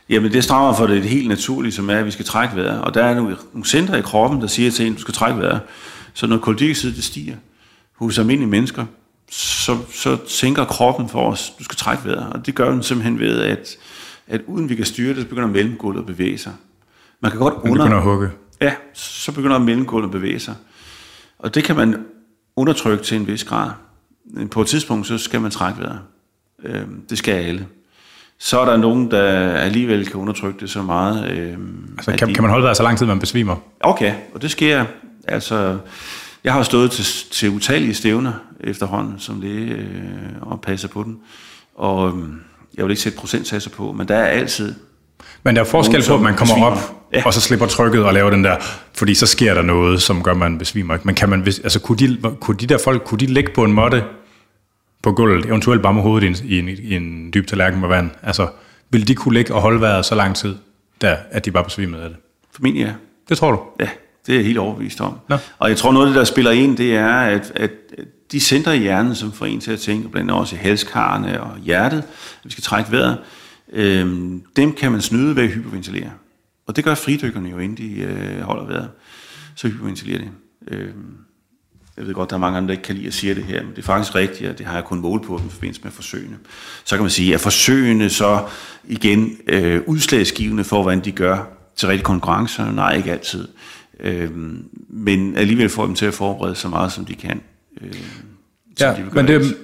Jamen, det stammer fra det helt naturlige, som er, at vi skal trække vejret. Og der er nogle, nogle centre i kroppen, der siger til en, du skal trække vejret. Så når koldioxid det stiger hos almindelige mennesker, så, så tænker kroppen for os, du skal trække vejret. Og det gør den simpelthen ved, at, at uden vi kan styre det, så begynder mellemgulvet at bevæge sig. Man kan godt under... begynder at hugge. Ja, så begynder mellemgulvet at bevæge sig. Og det kan man undertrykke til en vis grad. På et tidspunkt, så skal man trække vejret. Øhm, det skal alle. Så er der nogen, der alligevel kan undertrykke det så meget. Øhm, altså, kan, de... kan man holde vejret så lang tid, man besvimer? Okay, og det sker. Altså, jeg har stået til, til utallige stævner efterhånden som læge øh, og passer på den. Og øh, jeg vil ikke sætte procentsatser på, men der er altid... Men der er forskel på, at man kommer op, ja. og så slipper trykket og laver den der, fordi så sker der noget, som gør, at man besvimer. Men kan man, altså, kunne, de, kunne de der folk, kunne de ligge på en måtte på gulvet, eventuelt bare med hovedet i en, i en, i en dyb tallerken med vand? Altså, ville de kunne ligge og holde vejret så lang tid, der, at de bare besvimede af det? Formentlig ja. Det tror du? Ja, det er jeg helt overbevist om. Nå. Og jeg tror, noget af det, der spiller ind, det er, at, at de centre i hjernen, som får en til at tænke, blandt andet også i halskarne og hjertet, at vi skal trække vejret, øh, dem kan man snyde ved at hyperventilere. Og det gør fridykkerne jo, inden de øh, holder vejret. Så hyperventilerer de. Øh, jeg ved godt, der er mange andre, der ikke kan lide at sige det her, men det er faktisk rigtigt, og det har jeg kun målt på i forbindelse med forsøgene. Så kan man sige, at forsøgene så igen øh, udslagsgivende for, hvordan de gør til rigtig konkurrencer? Nej, ikke altid. Øh, men alligevel får dem til at forberede så meget, som de kan. Øh, ja, de men det,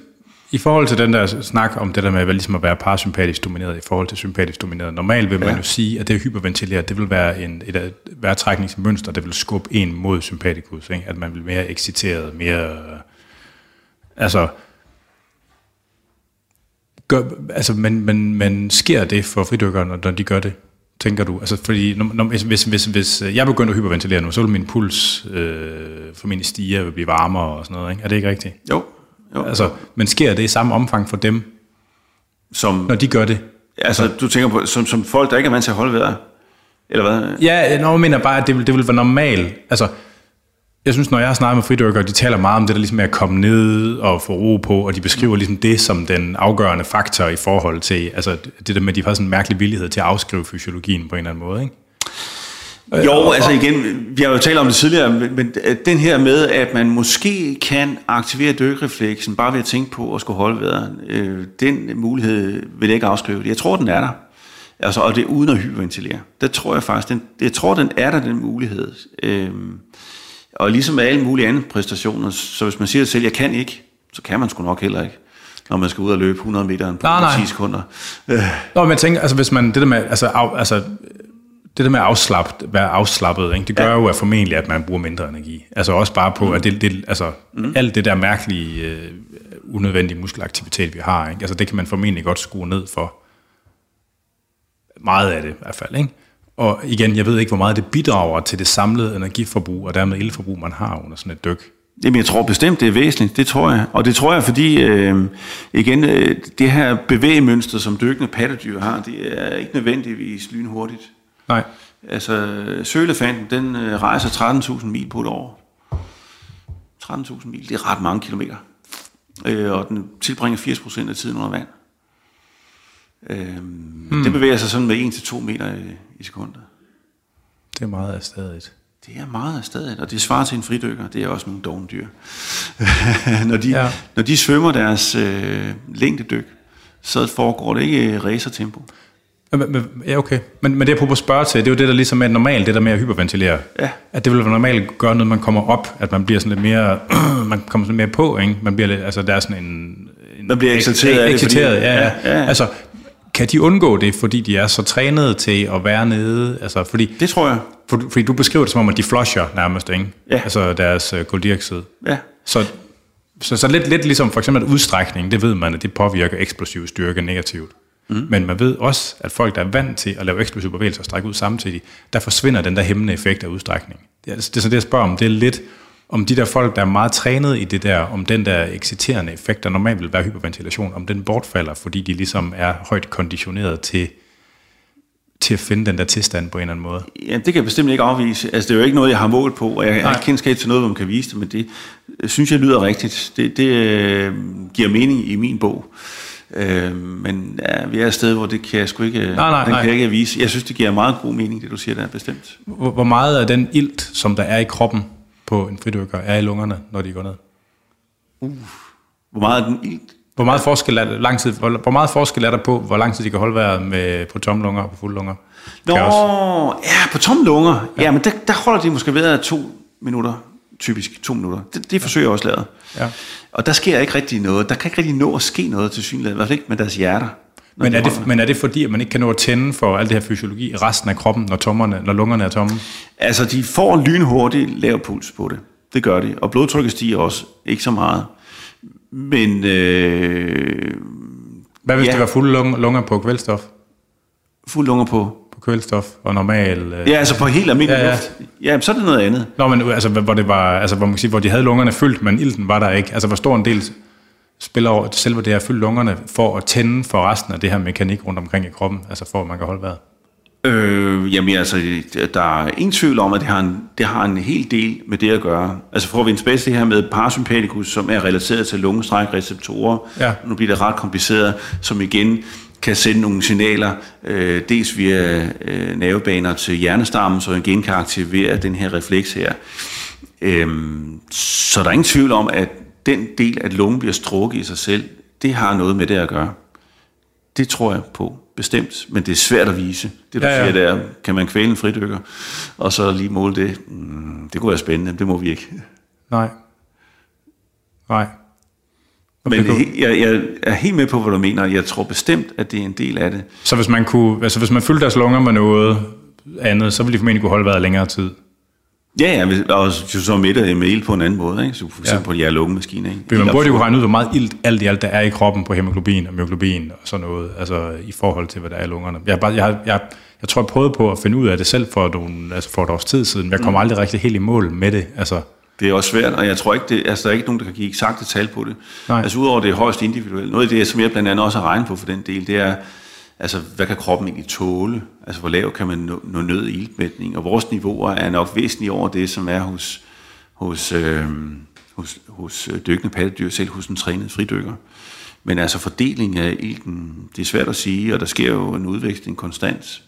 i forhold til den der snak om det der med ligesom at være parasympatisk domineret i forhold til sympatisk domineret, normalt vil man ja. jo sige, at det hyperventileret, det vil være en, et, et vejrtrækningsmønster, der vil skubbe en mod sympatikus, ikke? at man vil mere exciteret, mere... Altså, gør, altså men, men, men sker det for fridykkerne, når de gør det? Tænker du? Altså, fordi når, når, hvis, hvis, hvis jeg begynder at hyperventilere nu, så vil min puls øh, formentlig stige og blive varmere og sådan noget, ikke? Er det ikke rigtigt? Jo. jo. Altså, men sker det i samme omfang for dem, som, når de gør det? Altså, du tænker på, som, som folk, der ikke er vant til at holde vejret? Eller hvad? Ja, når jeg mener bare, at det vil, det vil være normalt. Altså, jeg synes, når jeg har snakket med fridykkere, de taler meget om det der ligesom med at komme ned og få ro på, og de beskriver ligesom det som den afgørende faktor i forhold til, altså det der med, at de har sådan en mærkelig villighed til at afskrive fysiologien på en eller anden måde, ikke? Øh, jo, altså igen, vi har jo talt om det tidligere, men øh, den her med, at man måske kan aktivere dykrefleksen bare ved at tænke på at skulle holde vejret, øh, den mulighed vil jeg ikke afskrive. Jeg tror, den er der. Altså, og det er uden at hyperventilere. Det tror jeg faktisk, den, jeg tror, den er der, den mulighed. Øh, og ligesom med alle mulige andre præstationer, så hvis man siger selv, jeg kan ikke, så kan man sgu nok heller ikke. når man skal ud og løbe 100 meter på Nej, nej. 10 sekunder. Øh, Nå, men jeg tænker, altså hvis man, det der med, altså, af, altså det der med at afslappe, være afslappet, ikke, det gør ja. jo at formentlig, at man bruger mindre energi. Altså også bare på, mm. at det, det, altså, mm. alt det der mærkelige, øh, unødvendige muskelaktivitet, vi har, ikke? Altså, det kan man formentlig godt skrue ned for. Meget af det i hvert fald. Ikke? Og igen, jeg ved ikke, hvor meget det bidrager til det samlede energiforbrug, og dermed elforbrug, man har under sådan et dyk. Jamen, jeg tror bestemt, det er væsentligt. Det tror jeg. Og det tror jeg, fordi, øh, igen, øh, det her bevægemønster, som dykkende pattedyr har, det er ikke nødvendigvis lynhurtigt. Nej. Altså, søelefanten, den øh, rejser 13.000 mil på et år. 13.000 mil, det er ret mange kilometer. Øh, og den tilbringer 80% af tiden under vand. Øh, hmm. Det bevæger sig sådan med 1-2 meter i, i sekundet. Det er meget afstadigt. Det er meget afstadigt, og det svarer til en fridykker. Det er også nogle dogne dyr. når, de, ja. når de svømmer deres øh, længdedyk, så foregår det ikke i racertempo. Ja, okay. Men, men det, jeg prøver at spørge til, det er jo det, der ligesom er normalt, det der med at hyperventilere. Ja. At det vil normalt gøre noget, man kommer op, at man bliver sådan lidt mere, man kommer sådan mere på, ikke? Man bliver lidt, altså der er sådan en... en man bliver exciteret af det. Ja, ja. ja, ja. Altså, kan de undgå det, fordi de er så trænet til at være nede? Altså, fordi, det tror jeg. For, fordi du beskriver det som om, at de flusher nærmest, ikke? Ja. Altså deres uh, koldioxid. Ja. Så, så, så lidt, lidt ligesom for eksempel at udstrækning, det ved man, at det påvirker eksplosiv styrke negativt. Mm. Men man ved også, at folk, der er vant til at lave eksplosive bevægelser og strække ud samtidig, der forsvinder den der hæmmende effekt af udstrækning. Det er, det er så det, jeg spørger om. Det er lidt om de der folk, der er meget trænet i det der, om den der exciterende effekt, der normalt vil være hyperventilation, om den bortfalder, fordi de ligesom er højt konditioneret til, til at finde den der tilstand på en eller anden måde. Ja, det kan jeg bestemt ikke afvise. Altså, det er jo ikke noget, jeg har målt på, og jeg har ikke kendskab til noget, hvor man kan vise det, men det synes jeg lyder rigtigt. Det, det øh, giver mening i min bog. Øh, men ja, vi er et sted, hvor det kan jeg sgu ikke, nej, nej, den nej. kan jeg ikke vise. Jeg synes, det giver meget god mening, det du siger der, bestemt. Hvor, hvor meget af den ilt, som der er i kroppen på en fridykker, er i lungerne, når de går ned? Uh, hvor meget er den ilt? Hvor meget, forskel er, lang tid, hvor, hvor meget forskel er der på, hvor lang tid de kan holde vejret med, på tomme lunger og på fulde lunger? Nå, ja, på tomme lunger. Ja, ja men der, der holder de måske vejret to minutter, typisk to minutter. Det, det forsøger jeg også lavet. Ja. Og der sker ikke rigtig noget. Der kan ikke rigtig nå at ske noget til synligheden, i hvert fald ikke med deres hjerter. Men er, det, men er det fordi, at man ikke kan nå at tænde for alt det her fysiologi i resten af kroppen, når, tommerne, når lungerne er tomme? Altså, de får lynhurtigt lav puls på det. Det gør de. Og blodtrykket stiger også. Ikke så meget. Men... Øh, Hvad hvis ja. det var fulde lunger, lunger på kvælstof? Fuld lunger på? På kvælstof og normal... Øh... Ja, altså på helt almindelig ja, ja. luft. Ja, så er det noget andet. Nå, men altså, hvor, det var, altså, hvor, man kan sige, hvor de havde lungerne fyldt, men ilten var der ikke. Altså, hvor stor en del spiller over selve det her fyldt lungerne for at tænde for resten af det her mekanik rundt omkring i kroppen, altså for at man kan holde vejret? Øh, jamen altså, der er ingen tvivl om, at det har, en, det har en hel del med det at gøre. Altså får vi en tilbage det her med parasympaticus, som er relateret til lungestrækreceptorer. Ja. Nu bliver det ret kompliceret, som igen kan sende nogle signaler, øh, dels via øh, nervebaner til hjernestammen, så igen kan aktivere den her refleks her. Øh, så der er ingen tvivl om, at den del, at lungen bliver strukket i sig selv, det har noget med det at gøre. Det tror jeg på, bestemt, men det er svært at vise. Det du ja, ja. siger, det er, kan man kvæle en fridykker, og så lige måle det? Mm, det kunne være spændende, det må vi ikke. Nej. Nej. Okay, men jeg, jeg, jeg er helt med på, hvad du mener. Jeg tror bestemt, at det er en del af det. Så hvis man, kunne, altså hvis man fyldte deres lunger med noget andet, så ville de formentlig kunne holde vejret længere tid? Ja, ja, og du så midter mail på en anden måde, ikke? så for eksempel ja. på en hjerte-lungemaskine. Ikke? Men man burde jo regne ud, hvor meget ilt alt i alt der er i kroppen på hemoglobin og myoglobin og sådan noget, altså i forhold til, hvad der er i lungerne. Jeg, bare, jeg, jeg, jeg tror, jeg prøvede på at finde ud af det selv for, nogle, altså for et års tid siden, men jeg kom mm. aldrig rigtig helt i mål med det. Altså, det er også svært, og jeg tror ikke, det, altså, der er ikke nogen, der kan give eksakte tal på det. Nej. Altså udover det højst individuelt. Noget af det, som jeg blandt andet også har regnet på for den del, det er, altså hvad kan kroppen egentlig tåle? Altså hvor lav kan man nå, nå ned i iltmætning? Og vores niveauer er nok væsentligt over det, som er hos, hos, øh, hos, hos dykkende pattedyr, selv hos en trænet fridykker. Men altså fordelingen af ilten, det er svært at sige, og der sker jo en udveksling konstant.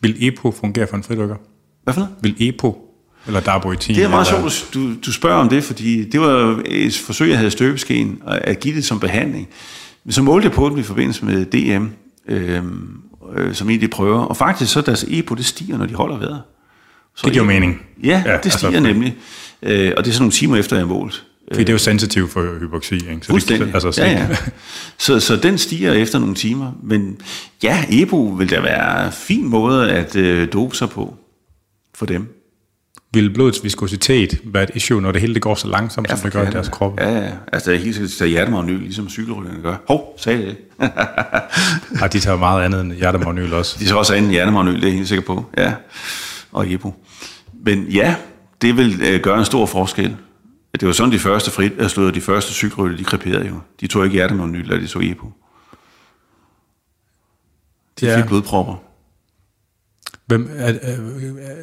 Vil EPO fungere for en fridykker? Hvad for noget? Vil EPO eller darboitin? Det er meget sjovt, du, du spørger om det, fordi det var et forsøg, jeg havde i støbeskeen, at give det som behandling. Men så målte jeg på det i forbindelse med DM, øh, øh, som egentlig prøver. Og faktisk så deres EPO, det stiger, når de holder vejret. Så det giver EPO, mening. Ja, ja det stiger altså, nemlig. Øh, og det er sådan nogle timer efter, jeg har målt. Fordi det er jo sensitivt for hypoxi, ikke? Så Fuldstændig. Det, altså, så, ja, ja. Så, så den stiger efter nogle timer. Men ja, EPO vil da være en fin måde at øh, dope sig på for dem. Vil blodets viskositet være et issue, når det hele det går så langsomt, ja, som det gør i deres krop? Ja, ja. Altså, det er helt sikkert tage hjertemagnyl, ligesom cykelrytterne gør. Hov, sagde det. ja, de tager meget andet end hjertemagnyl også. De tager også andet end hjertemagnyl, det er jeg helt sikker på. Ja, og EPO. Men ja, det vil øh, gøre en stor forskel. Det var sådan, de første, frit, altså, de første cykelrytter, de kreperede jo. De tog ikke hjertemagnyl, eller de tog EPO. De ja. fik blodpropper. Hvem, er, er, er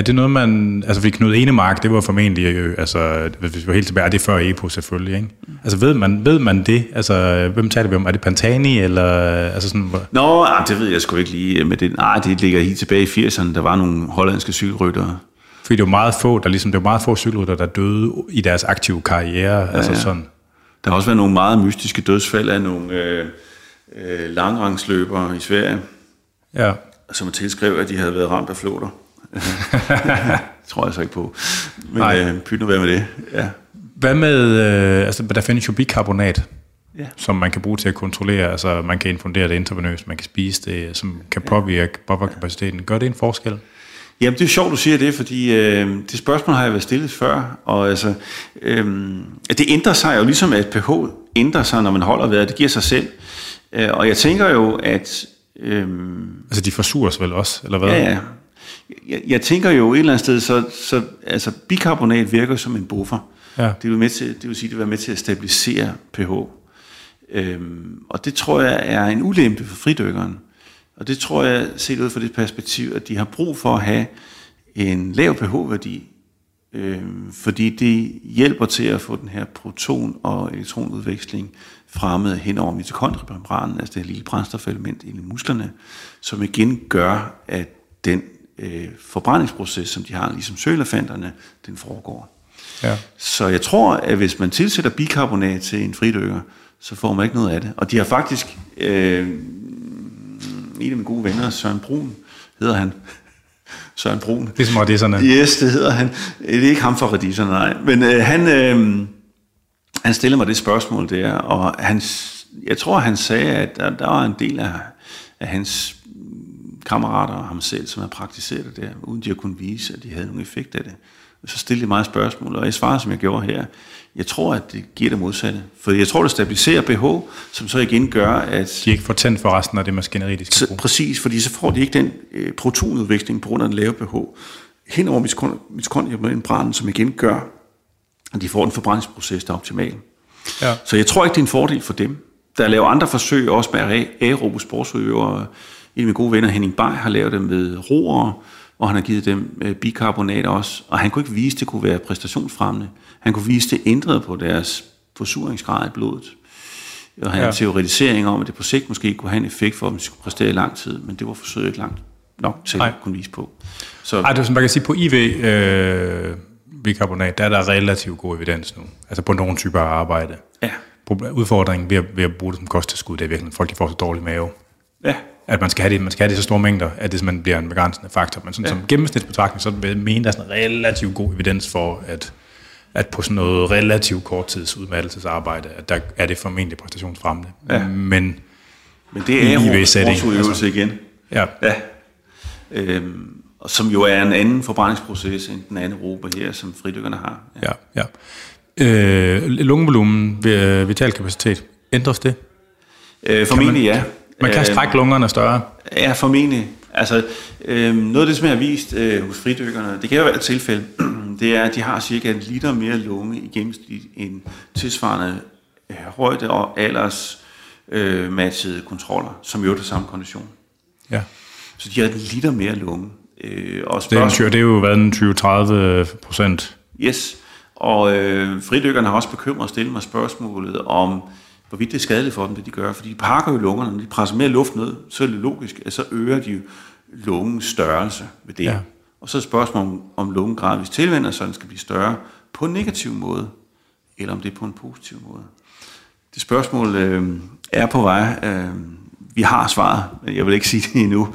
det noget, man... Altså, fordi Knud Enemark, det var formentlig... Øh, altså, hvis vi var helt tilbage, er det før EPO selvfølgelig, ikke? Altså, ved man, ved man det? Altså, hvem taler vi om? Er det Pantani, eller... Altså sådan, hvor... Nå, ah, det ved jeg sgu ikke lige med det. Nej, det ligger helt tilbage i 80'erne. Der var nogle hollandske cykelryttere. Fordi det var meget få, der ligesom, det var meget få cykelryttere, der døde i deres aktive karriere. Ja, altså sådan. Der har også været nogle meget mystiske dødsfald af nogle øh, øh, langrangsløbere i Sverige. Ja. Som tilskrev, at de havde været ramt af flåter. tror jeg så ikke på. Men Nej. øh, pyt nu være med det. Ja. Hvad med, øh, altså der findes jo bikarbonat, ja. som man kan bruge til at kontrollere, altså man kan infundere det intravenøst, man kan spise det, som kan påvirke bufferkapaciteten. Gør det en forskel? Jamen, det er sjovt, du siger det, fordi øh, det spørgsmål har jeg været stillet før, og altså, øh, det ændrer sig jo ligesom, at pH ændrer sig, når man holder vejret, det giver sig selv. Øh, og jeg tænker jo, at... Øh, altså, de forsures vel også, eller hvad? Ja, ja jeg, jeg tænker jo et eller andet sted, så, så altså, bikarbonat virker som en buffer. Ja. Det, vil med til, det vil sige, det vil være med til at stabilisere pH. Øhm, og det tror jeg er en ulempe for fridykkeren. Og det tror jeg, set ud fra det perspektiv, at de har brug for at have en lav pH-værdi, øhm, fordi det hjælper til at få den her proton- og elektronudveksling fremmet hen over mitokondriemembranen, altså det her lille brændstofelement i musklerne, som igen gør, at den øh, forbrændingsproces, som de har, ligesom sølefanterne, den foregår. Ja. Så jeg tror, at hvis man tilsætter bikarbonat til en fridykker, så får man ikke noget af det. Og de har faktisk, øh, en af mine gode venner, Søren Brun, hedder han, Søren Brun. Det er som radisserne. Yes, det hedder han. Det er ikke ham for radisserne, nej. Men øh, han, øh, han stillede mig det spørgsmål der, og han, jeg tror, han sagde, at der, der var en del af, af hans kammerater og ham selv, som har praktiseret det der, uden de har kunnet vise, at de havde nogen effekt af det. Så stillede de mig spørgsmål, og jeg svarede, som jeg gjorde her. Jeg tror, at det giver det modsatte. For jeg tror, det stabiliserer pH, som så igen gør, at... De ikke får tændt for resten af det maskineri, de skal bruge. Præcis, fordi så får de ikke den øh, protonudveksling på grund af den lave pH hen over mitokondriemembranen, som igen gør, at de får en forbrændingsproces, der er optimal. Ja. Så jeg tror ikke, det er en fordel for dem. Der er lavet andre forsøg, også med aerobe sportsudøvere, en af mine gode venner, Henning Bay, har lavet dem med roer, og han har givet dem øh, bikarbonat også. Og han kunne ikke vise, at det kunne være præstationsfremmende. Han kunne vise, at det ændrede på deres forsuringsgrad i blodet. Og han ja. en teoretisering om, at det på sigt måske kunne have en effekt for, at man skulle præstere i lang tid, men det var forsøget ikke langt nok til Nej. at kunne vise på. Så, Ej, det er, som man kan sige, på IV, øh, bikarbonat, der er der relativt god evidens nu. Altså på nogle typer af arbejde. Ja. Udfordringen ved at, ved at bruge det som kosttilskud, det er virkelig, at folk de får så dårlig mave. Ja at man skal have det, man skal have det i så store mængder, at det simpelthen bliver en begrænsende faktor. Men sådan, ja. som gennemsnitsbetragtning, så vil jeg mene, der er sådan relativt god evidens for, at, at på sådan noget relativt korttids udmattelsesarbejde, at der er det formentlig præstationsfremmende. Ja. Men, Men det er jo vores altså, igen. Ja. ja. Øhm, og som jo er en anden forbrændingsproces end den anden Europa her, som fridykkerne har. Ja, ja. ja. Øh, lungevolumen, vital kapacitet, ændres det? Øh, formentlig man, ja. Man kan strække øh, lungerne større. Ja, formentlig. Altså, øh, noget af det, som jeg har vist øh, hos fridykkerne, det kan jo være et tilfælde, det er, at de har cirka en liter mere lunge i gennemsnit end tilsvarende øh, højde og alders øh, matchede kontroller, som jo er samme kondition. Ja. Så de har en liter mere lunge. Øh, og det, er det er jo været en 20-30 procent. Yes, og øh, fridykkerne har også bekymret at stille mig spørgsmålet om, hvorvidt det er skadeligt for dem, det de gør. Fordi de pakker jo lungerne, når de presser mere luft ned, så er det logisk, at så øger de lungens størrelse ved det. Ja. Og så er spørgsmålet, om, om lungen gradvist tilvender, så den skal blive større på en negativ måde, eller om det er på en positiv måde. Det spørgsmål øh, er på vej. Øh, vi har svaret. Jeg vil ikke sige det endnu.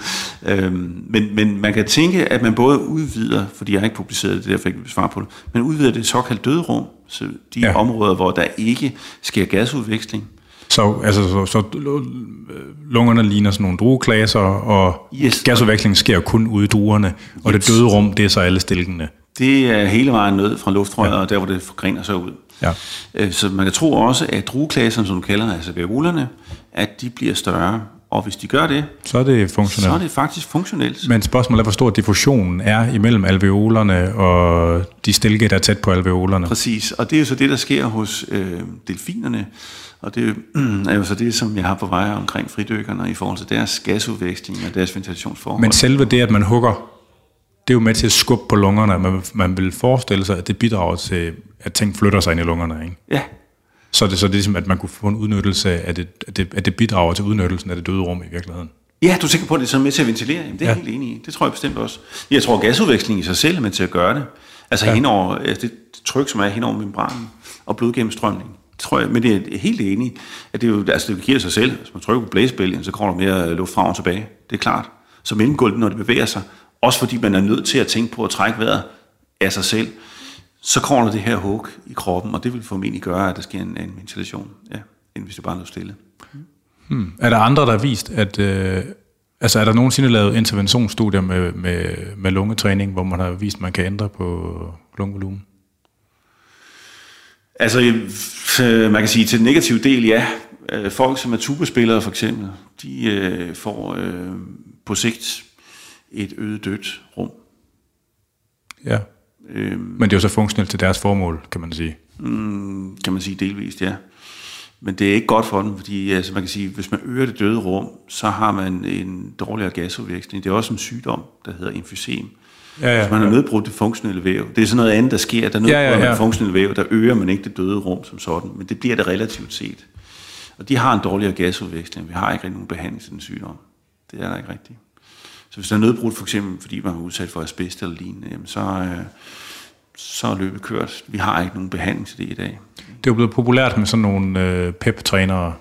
Øhm, men, men man kan tænke, at man både udvider, fordi jeg har ikke publiceret det, derfor ikke vil svare på det, men udvider det såkaldt døde rum, så de ja. områder, hvor der ikke sker gasudveksling, så, altså, så, så lungerne ligner sådan nogle drueklaser, og yes. gasudvekslingen sker kun ude i druerne, og yes. det døde rum, det er så alle stilkene. Det er hele vejen ned fra luftrøret, ja. og der hvor det forgrener sig ud. Ja. Øh, så man kan tro også, at drueklaserne, som du kalder altså alveolerne, at de bliver større. Og hvis de gør det, så er det funktionelt. Så er det faktisk funktionelt. Men spørgsmålet er, hvor stor diffusionen er imellem alveolerne og de stilke, der er tæt på alveolerne. Præcis, og det er jo så det, der sker hos øh, delfinerne. Og det er jo så det, som jeg har på vej omkring fridykkerne i forhold til deres gasudveksling og deres ventilationsforhold. Men selve det, at man hugger, det er jo med til at skubbe på lungerne. Man, man vil forestille sig, at det bidrager til, at ting flytter sig ind i lungerne, ikke? Ja. Så det, så det er ligesom, at man kunne få en udnyttelse af det, at det, at det bidrager til udnyttelsen af det døde rum i virkeligheden. Ja, du er sikker på, at det er med til at ventilere? Jamen, det er ja. jeg helt enig i. Det tror jeg bestemt også. Jeg tror, at gasudveksling i sig selv er med til at gøre det. Altså ja. henover, altså det tryk, som er henover membranen og blodgennemstrømning tror jeg, men det er helt enig, at det, jo, altså det giver sig selv. Hvis man trykker på blæsebælgen, så kommer der mere luft fra og tilbage. Det er klart. Så mellemgulvet, når det bevæger sig, også fordi man er nødt til at tænke på at trække vejret af sig selv, så kommer der det her hug i kroppen, og det vil formentlig gøre, at der sker en, en ventilation, ja, end hvis det bare er stille. Hmm. Er der andre, der har vist, at... Øh, altså er der nogensinde lavet interventionsstudier med, med, med lungetræning, hvor man har vist, at man kan ændre på lungevolumen? Altså, øh, man kan sige til den negative del, ja. Øh, folk, som er tubespillere for eksempel, de øh, får øh, på sigt et øget dødt rum. Ja. Øhm, Men det er jo så funktionelt til deres formål, kan man sige. Mm, kan man sige delvist, ja. Men det er ikke godt for dem, fordi altså, man kan sige, hvis man øger det døde rum, så har man en dårligere gasudveksling. Det er også en sygdom, der hedder emfysem. Ja, ja, så man har ja. nedbrudt det funktionelle væv. Det er sådan noget andet, der sker. Der nedbrudt ja, ja, ja. det funktionelle væv, der øger man ikke det døde rum som sådan, men det bliver det relativt set. Og de har en dårligere gasudveksling. Vi har ikke rigtig nogen behandling til den sygdom. Det er der ikke rigtigt. Så hvis der er nedbrudt, for eksempel fordi man er udsat for asbest eller lignende, jamen så, øh, så er løbet kørt. Vi har ikke nogen behandling til det i dag. Det er jo blevet populært med sådan nogle øh, pep-trænere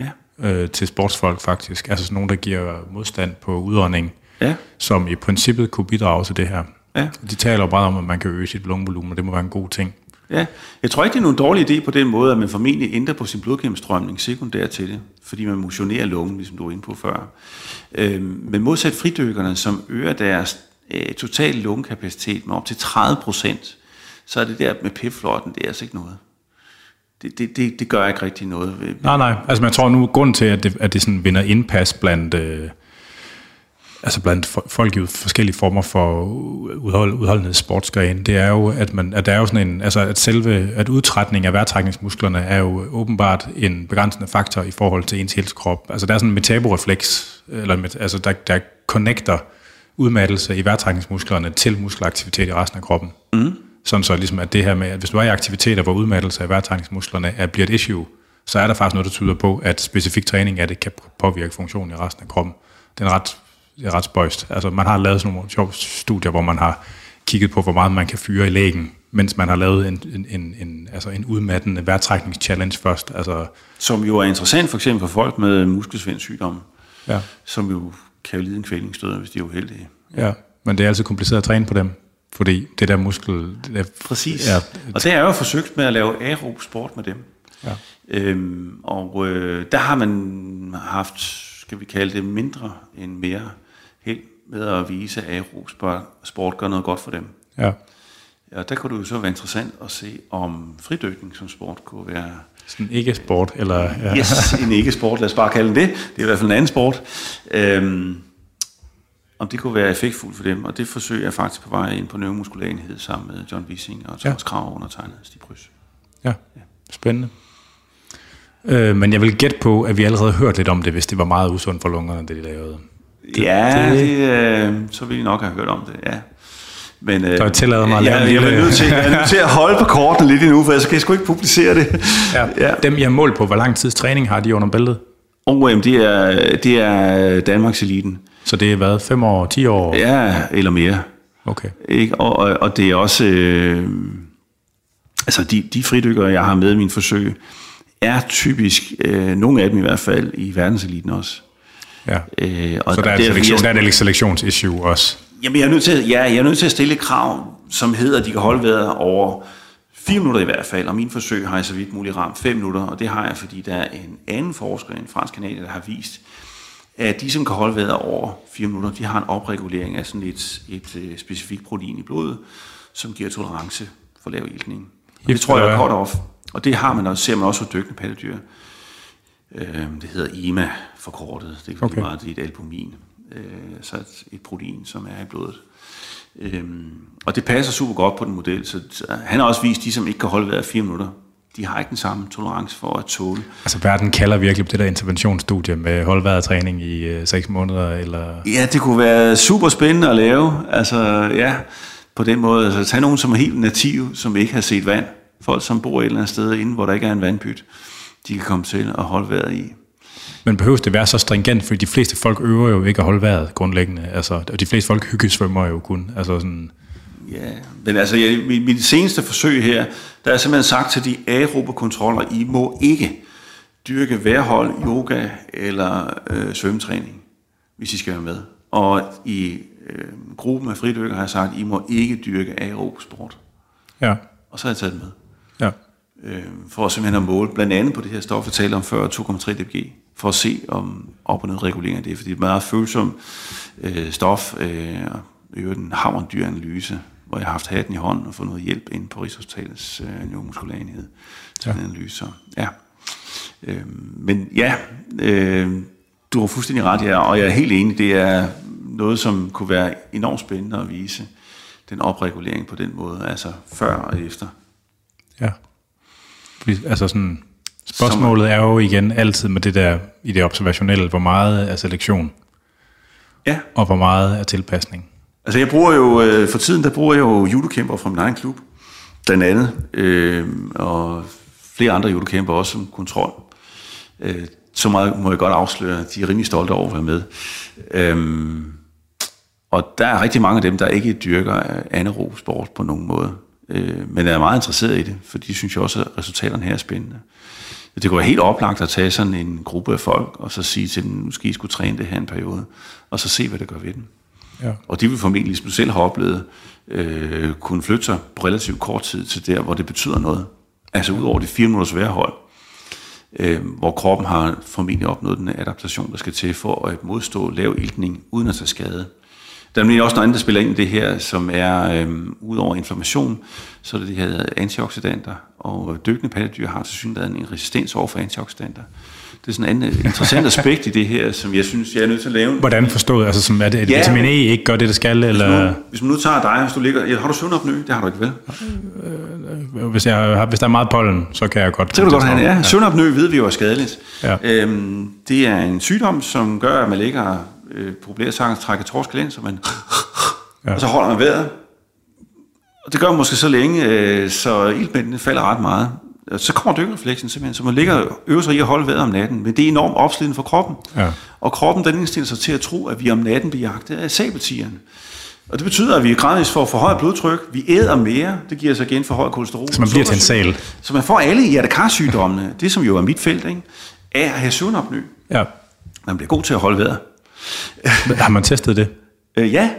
ja. øh, til sportsfolk faktisk. Altså sådan nogle, der giver modstand på udånding ja. som i princippet kunne bidrage til det her. Ja. De taler jo bare om, at man kan øge sit lungevolumen, og det må være en god ting. Ja, jeg tror ikke, det er nogen dårlig idé på den måde, at man formentlig ændrer på sin blodgennemstrømning sekundær til det, fordi man motionerer lungen, ligesom du var inde på før. Øhm, men modsat fridykkerne, som øger deres øh, totale lungekapacitet med op til 30 procent, så er det der med pipflotten, det er altså ikke noget. Det, det, det, det gør ikke rigtig noget. Nej, nej. Altså, man tror nu, grund til, at det, at det sådan vinder indpas blandt... Øh altså blandt folk i forskellige former for udhold, udholdenhed sportsgrene, det er jo, at, man, at der er jo sådan en, altså at selve, at udtrætning af vejrtrækningsmusklerne er jo åbenbart en begrænsende faktor i forhold til ens hele krop. Altså der er sådan en metaborefleks, eller, altså der, der connecter udmattelse i vejrtrækningsmusklerne til muskelaktivitet i resten af kroppen. Mm. Sådan så ligesom, at det her med, at hvis du er i aktiviteter, hvor udmattelse af vejrtrækningsmusklerne er, bliver et issue, så er der faktisk noget, der tyder på, at specifik træning af det kan påvirke funktionen i resten af kroppen. Det er en ret det er ret spøjst. Altså, man har lavet sådan nogle sjove studier, hvor man har kigget på, hvor meget man kan fyre i lægen, mens man har lavet en, en, en, en, altså en udmattende vejrtrækningschallenge først. Altså, som jo er interessant for eksempel for folk med muskelsvindsygdom, ja. som jo kan jo lide en kvælningsstød, hvis de er uheldige. Ja, men det er altid kompliceret at træne på dem, fordi det der muskel... Det er, Præcis, ja, og det er jo forsøgt med at lave aerob sport med dem. Ja. Øhm, og øh, der har man haft, skal vi kalde det, mindre end mere held med at vise, at sport gør noget godt for dem. Ja. Ja, der kunne det jo så være interessant at se, om fridykning som sport kunne være... Sådan ikke sport, eller... Ja. Yes, en ikke sport, lad os bare kalde det. Det er i hvert fald en anden sport. Øhm, om det kunne være effektfuldt for dem, og det forsøger jeg faktisk på vej ind på neuromuskulær enhed sammen med John Wissing og Thomas ja. Krav undertegnet Stig Prys. Ja. ja, spændende. Øh, men jeg vil gætte på, at vi allerede har hørt lidt om det, hvis det var meget usundt for lungerne, det de lavede. Ja, det, det, øh, så ville I nok have hørt om det, ja. Men, øh, der tillader mig at lave jeg, jeg, er nødt til, jeg er nødt til at holde på kortene lidt endnu, for jeg skal sgu ikke publicere det. Ja. ja. Dem, jeg målt på, hvor lang tids træning har de under bæltet? OM, det er, det er Danmarks eliten. Så det er været 5 år, 10 år? Ja, eller mere. Okay. Ikke? Og, og, og det er også... Øh, altså, de, de fridykkere, jeg har med i min forsøg, er typisk, øh, nogle af dem i hvert fald, i verdenseliten også. Ja. Øh, og så der er, det, selektion, der er et selektionsissue også? Jamen, jeg er, nødt til, ja, jeg er nødt til at stille et krav, som hedder, at de kan holde vejret over 4 minutter i hvert fald, og min forsøg har jeg så vidt muligt ramt 5 minutter, og det har jeg, fordi der er en anden forsker, en fransk kanadier, der har vist, at de, som kan holde vejret over 4 minutter, de har en opregulering af sådan et, et, et specifikt protein i blodet, som giver tolerance for lav iltning. Og det tror jeg er kort off. Og det har man, og ser man også for dykkende pattedyr. Øh, det hedder IMA forkortet. Det er okay. meget, det er et albumin. Øh, så et, et protein, som er i blodet. Øhm, og det passer super godt på den model, så, så han har også vist, de, som ikke kan holde vejret fire minutter, de har ikke den samme tolerance for at tåle. Altså verden kalder virkelig på det der interventionsstudie med holdværet træning i øh, 6 måneder? Eller? Ja, det kunne være super spændende at lave. Altså ja, på den måde. Altså tage nogen, som er helt nativ, som ikke har set vand. Folk, som bor et eller andet sted inde, hvor der ikke er en vandpyt, de kan komme til at holde vejret i. Men behøver det være så stringent, fordi de fleste folk øver jo ikke at holde vejret grundlæggende. Altså, og de fleste folk hyggesvømmer jo kun. Altså sådan, Ja, men altså ja, mit, mit seneste forsøg her, der er simpelthen sagt til de aerobe kontroller, I må ikke dyrke værhold, yoga eller øh, svømmetræning, hvis I skal være med. Og i øh, gruppen af fridykker har jeg sagt, I må ikke dyrke aerob sport. Ja. Og så har jeg taget det med. Ja. Øh, for simpelthen at måle, blandt andet på det her stof, jeg talte om før, 2,3 dBg, for at se om op- og nedregulering af det, fordi det er et meget følsom øh, stof, øh, og øvrigt en havrendyr analyse, hvor jeg har haft hatten i hånden og fået noget hjælp ind på Rigshospitalets øh, neuromuskulære enhed til ja. analyser. Ja. Øh, men ja, øh, du har fuldstændig ret, ja, og jeg er helt enig, det er noget, som kunne være enormt spændende at vise den opregulering på den måde, altså før og efter. Ja. Altså sådan, spørgsmålet er jo igen altid med det der, i det observationelle, hvor meget er selektion? Ja. Og hvor meget er tilpasning? Altså jeg bruger jo, øh, for tiden der bruger jeg jo judokæmper fra min egen klub, blandt andet, øh, og flere andre judokæmper også som kontrol. Øh, så meget må jeg godt afsløre, de er rimelig stolte over at være med. Øh, og der er rigtig mange af dem, der ikke dyrker anaerob sport på nogen måde, øh, men er meget interesseret i det, for de synes jo også, at resultaterne her er spændende. Det kunne være helt oplagt at tage sådan en gruppe af folk, og så sige til dem, nu skal I skulle træne det her en periode, og så se, hvad det gør ved dem. Ja. Og de vil formentlig, som du selv har oplevet, øh, kunne flytte sig på relativt kort tid til der, hvor det betyder noget. Altså ud over det fire minutters værhold, øh, hvor kroppen har formentlig opnået den adaptation, der skal til for at modstå lav iltning uden at tage skade. Der er også noget andet, der spiller ind i det her, som er øh, ud over inflammation, så er det de her antioxidanter, og dykkende pattedyr har til synligheden en resistens over for antioxidanter. Det er sådan en interessant aspekt i det her, som jeg synes, jeg er nødt til at lave. Hvordan forstået? Altså, som er det, ja, vitamin E ikke gør det, det skal? Eller? Hvis, nu, hvis man nu tager dig, hvis du ligger... Ja, har du søvnopnø? Det har du ikke, vel? Øh, hvis, jeg, hvis der er meget pollen, så kan jeg godt... Så kan du godt have ja. ja. Søvnopnø ved vi jo er skadeligt. Ja. Øhm, det er en sygdom, som gør, at man ligger øh, populært sagt trækker torskel så man... Ja. Og så holder man vejret. Og det gør man måske så længe, øh, så iltmængden falder ret meget så kommer dykkerrefleksen simpelthen, så man ligger og øver sig i at holde vejret om natten, men det er enormt opslidende for kroppen. Ja. Og kroppen den indstiller sig til at tro, at vi om natten bliver jagtet af sabeltigeren. Og det betyder, at vi er gradvist for forhøjet blodtryk, vi æder mere, det giver sig igen for højt kolesterol. Så man bliver til en sal. Så man får alle hjertekarsygdommene, det som jo er mit felt, ikke? af at have søvnopnø. Ja. Man bliver god til at holde vejret. Har man testet det? Øh, ja,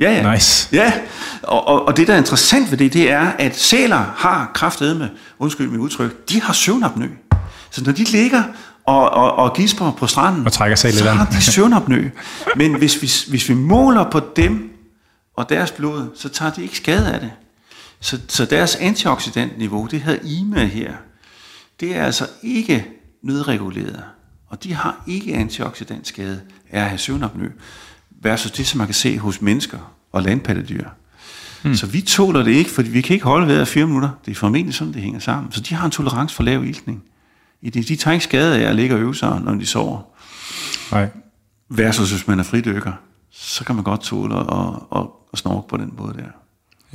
Ja, ja. Nice. Ja, og, og, og det, der er interessant ved det, det er, at sæler har kraftedme, undskyld mit udtryk, de har søvnapnø. Så når de ligger og, og, og gisper på stranden, og trækker sig så har de søvnapnø. Men hvis vi, hvis vi måler på dem og deres blod, så tager de ikke skade af det. Så, så deres antioxidantniveau, det hedder IMA her, det er altså ikke nedreguleret. Og de har ikke antioxidantskade af at have søvnapnø versus det, som man kan se hos mennesker og landpattedyr. Hmm. Så vi tåler det ikke, for vi kan ikke holde vejret fire minutter. Det er formentlig sådan, det hænger sammen. Så de har en tolerance for lav iltning. De, de tager ikke skade af at ligge og øve sig, når de sover. Nej. Versus hvis man er fridykker, så kan man godt tåle at, at, at snorke på den måde der.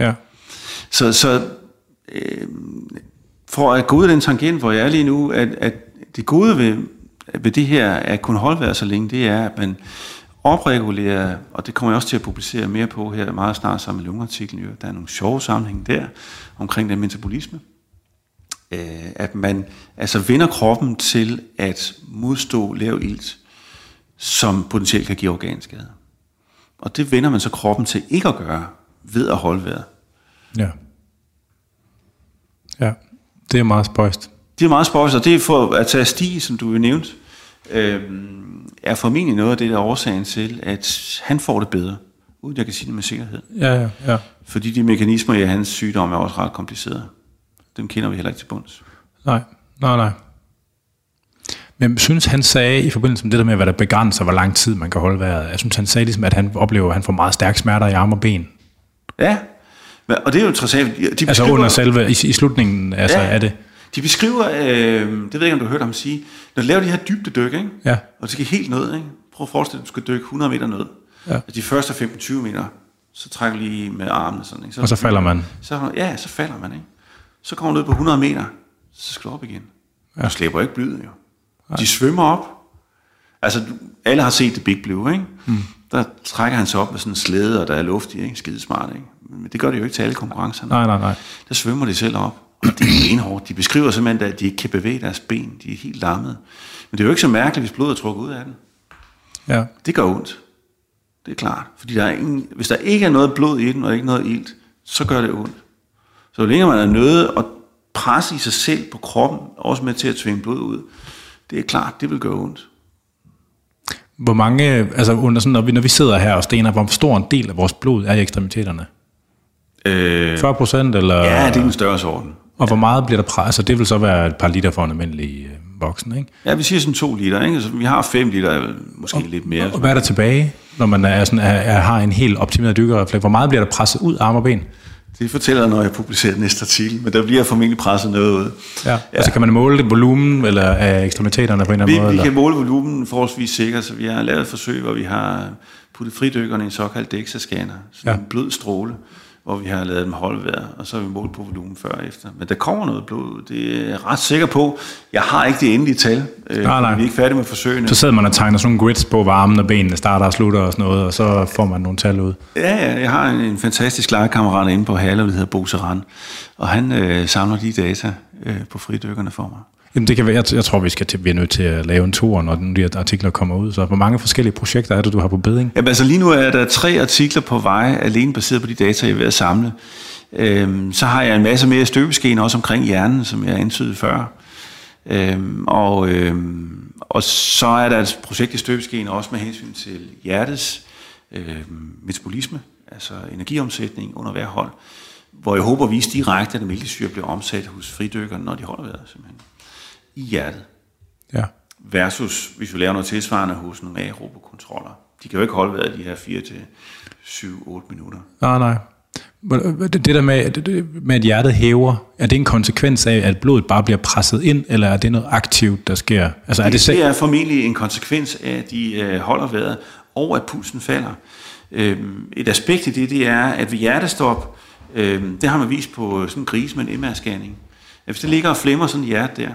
Ja. Så, så øh, for at gå ud af den tangent, hvor jeg er lige nu, at, at det gode ved, ved det her, at kunne holde vejret så længe, det er, at man opregulere, og det kommer jeg også til at publicere mere på her meget snart sammen med lungeartiklen. Der er nogle sjove sammenhænge der omkring den metabolisme. Øh, at man altså vender kroppen til at modstå lav ilt, som potentielt kan give organskade. Og det vender man så kroppen til ikke at gøre ved at holde vejret. Ja. Ja, det er meget spøjst. Det er meget spøjst, og det er for at tage sti, som du jo nævnte, øh, er formentlig noget af det, der er årsagen til, at han får det bedre, uden jeg kan sige det med sikkerhed. Ja, ja, ja. Fordi de mekanismer i hans sygdom er også ret komplicerede. Dem kender vi heller ikke til bunds. Nej, nej, nej. Men jeg synes, han sagde i forbindelse med det der med, hvad der begrænser, hvor lang tid man kan holde vejret. Jeg synes, han sagde ligesom, at han oplever, at han får meget stærke smerter i arme og ben. Ja, og det er jo interessant. De Altså beskriver- under selve, i, i slutningen altså, Ja. af det. De beskriver, øh, det ved jeg ikke, om du har hørt ham sige, når du laver de her dybdedyk, ikke? Ja. og det skal helt ned, ikke? prøv at forestille dig, at du skal dykke 100 meter ned. Ja. Altså de første 15-20 meter, så trækker lige med armene sådan. Ikke? Så, Og så falder man. Så, ja, så falder man. Ikke? Så kommer du ned på 100 meter, så skal du op igen. Ja. Du slæber ikke blyet, jo. De svømmer op. Altså, alle har set det Big Blue, ikke? Mm. Der trækker han sig op med sådan en slæde, og der er luft i, ikke? Skide smart, ikke? Men det gør det jo ikke til alle konkurrencerne. Nej, nej, nej. Der svømmer de selv op. Og det er benhårdt. De beskriver simpelthen, at de ikke kan bevæge deres ben. De er helt lammede. Men det er jo ikke så mærkeligt, hvis blodet er trukket ud af den. Ja. Det gør ondt. Det er klart. Fordi der er ingen, hvis der ikke er noget blod i den, og ikke noget ilt, så gør det ondt. Så jo længere man er nødt at presse i sig selv på kroppen, også med til at tvinge blod ud, det er klart, det vil gøre ondt. Hvor mange, altså under sådan, når vi, når vi sidder her og stener, hvor stor en del af vores blod er i ekstremiteterne? Øh, 40 procent, eller? ja, det er en større orden. Og hvor meget bliver der presset? Altså, det vil så være et par liter for en almindelig øh, voksen, ikke? Ja, vi siger sådan to liter, ikke? Altså, vi har fem liter, måske lidt mere. Og hvad er der tilbage, når man er sådan, er, er, har en helt optimeret dykkerrefleks? Hvor meget bliver der presset ud arme og ben? Det fortæller jeg, når jeg publicerer næste artikel, men der bliver formentlig presset noget ud. Ja. ja. Altså, kan man måle det volumen eller af ekstremiteterne på en eller Vi, anden måde? vi kan Eller? måle volumen forholdsvis sikkert, så vi har lavet et forsøg, hvor vi har puttet fridykkerne i en såkaldt DEXA-scanner, sådan Ja. en blød stråle, hvor vi har lavet dem holde vejret, og så har vi målt på volumen før og efter. Men der kommer noget blod det er jeg ret sikker på. Jeg har ikke det endelige tal, øh, Nej, nej. vi er ikke færdige med forsøgene. Så sidder man og tegner sådan nogle grids på, hvor armene og benene starter og slutter og sådan noget, og så får man nogle tal ud. Ja, ja, jeg har en, en fantastisk legekammerat inde på Halle, der hedder Bo Saran, og han øh, samler de data øh, på fridykkerne for mig. Jamen, det kan være, jeg, jeg tror, vi skal til, vi er nødt til at lave en tur, når de her artikler kommer ud. Så hvor mange forskellige projekter er det, du har på beding? Jamen, altså lige nu er der tre artikler på vej, alene baseret på de data, jeg er ved at samle. Øhm, så har jeg en masse mere støbeskeen også omkring hjernen, som jeg antydede før. Øhm, og, øhm, og så er der et projekt i støbeskeen også med hensyn til hjertets øhm, metabolisme, altså energiomsætning under hver hold, hvor jeg håber at vise direkte, at mælkesyre bliver omsat hos fridykkerne, når de holder vejret simpelthen, i hjertet Ja. versus hvis vi laver noget tilsvarende hos nogle aerobokontroller. De kan jo ikke holde vejret de her 4 til 7-8 minutter. Nej, nej. Det, der med, det- med, at hjertet hæver, er det en konsekvens af, at blodet bare bliver presset ind, eller er det noget aktivt, der sker? Altså, er det, Det, det er formentlig en konsekvens af, at de øh, holder vejret, og at pulsen falder. Øhm, et aspekt i det, det er, at ved hjertestop, øhm, det har man vist på sådan en gris med en MR-scanning, at hvis det ligger og flimmer sådan et hjerte der,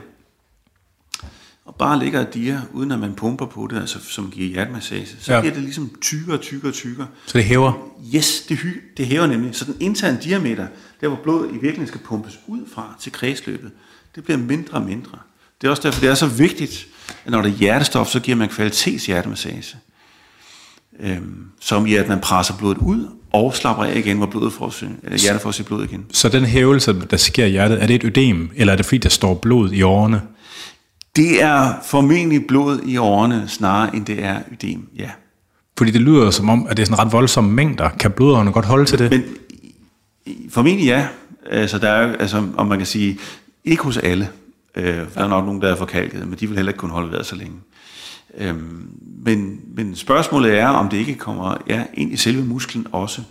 og bare ligger et dia, uden at man pumper på det, altså som giver hjertemassage, så Ja. bliver det ligesom tykkere, tykkere, tykkere. Så det hæver? Yes, det, hy, det hæver nemlig. Så den interne diameter, der hvor blodet i virkeligheden skal pumpes ud fra til kredsløbet, det bliver mindre og mindre. Det er også derfor, det er så vigtigt, at når der er hjertestop, så giver man kvalitets hjertemassage. Øhm, som i at man presser blodet ud og slapper af igen, hvor blodet får sin, eller hjertet får sit blod igen. Så den hævelse, der sker i hjertet, er det et ødem, eller er det fordi, der står blod i årene? Det er formentlig blod i årene, snarere end det er ødem, ja. Fordi det lyder som om, at det er sådan ret voldsomme mængder. Kan blodårene godt holde til det? Men formentlig ja. Altså, der er, altså, om man kan sige, ikke hos alle. Øh, der er nok nogen, der er forkalket, men de vil heller ikke kunne holde vejret så længe. Øhm, men, men spørgsmålet er, om det ikke kommer ja, ind i selve musklen også,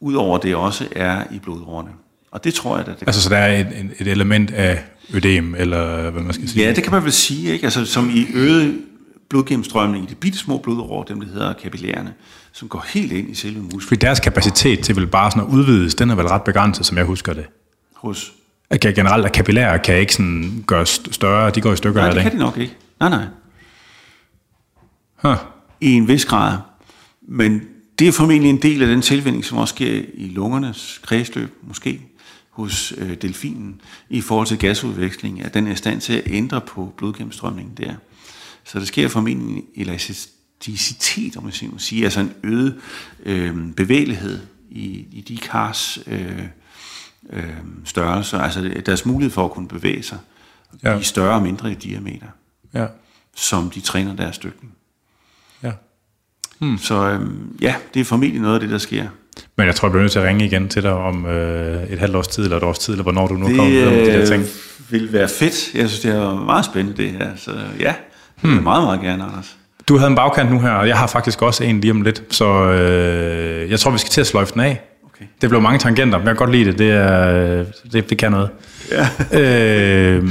udover det også er i blodårene. Og det tror jeg, at det Altså, så der er et- et element af ødem, eller hvad man skal sige? Ja, det kan man vel sige, ikke? Altså, som i øget blodgennemstrømning i de bitte små blodårer, dem der hedder kapillærerne, som går helt ind i selve musklen Fordi deres kapacitet til vel bare sådan at udvides, den er vel ret begrænset, som jeg husker det. hos... At generelt at kapillærer kan ikke sådan gøres større, de går i stykker Nej, det det. kan de nok ikke. Nej, nej. Huh. I en vis grad. Men det er formentlig en del af den tilvænning, som også sker i lungernes kredsløb, måske hos øh, delfinen, i forhold til gasudveksling, at den er i stand til at ændre på blodgennemstrømningen der. Så der sker formentlig en elasticitet, om man sige, altså en øget øh, bevægelighed i, i de kars øh, øh, størrelse, altså deres mulighed for at kunne bevæge sig, ja. i større og mindre i diameter, Ja. som de træner deres dykning. Ja. Hmm. Så øh, ja, det er formentlig noget af det, der sker. Men jeg tror, jeg bliver nødt til at ringe igen til dig om øh, et halvt års tid, eller et års tid, eller hvornår du nu kommer videre med de der ting. Det vil være fedt. Jeg synes, det er meget spændende, det her. Så ja, hmm. meget, meget gerne, Anders. Du havde en bagkant nu her, og jeg har faktisk også en lige om lidt, så øh, jeg tror, vi skal til at sløjfe den af. Okay. Det blev mange tangenter, men jeg kan godt lide det. Det, er, det, det kan noget. Ja. øh,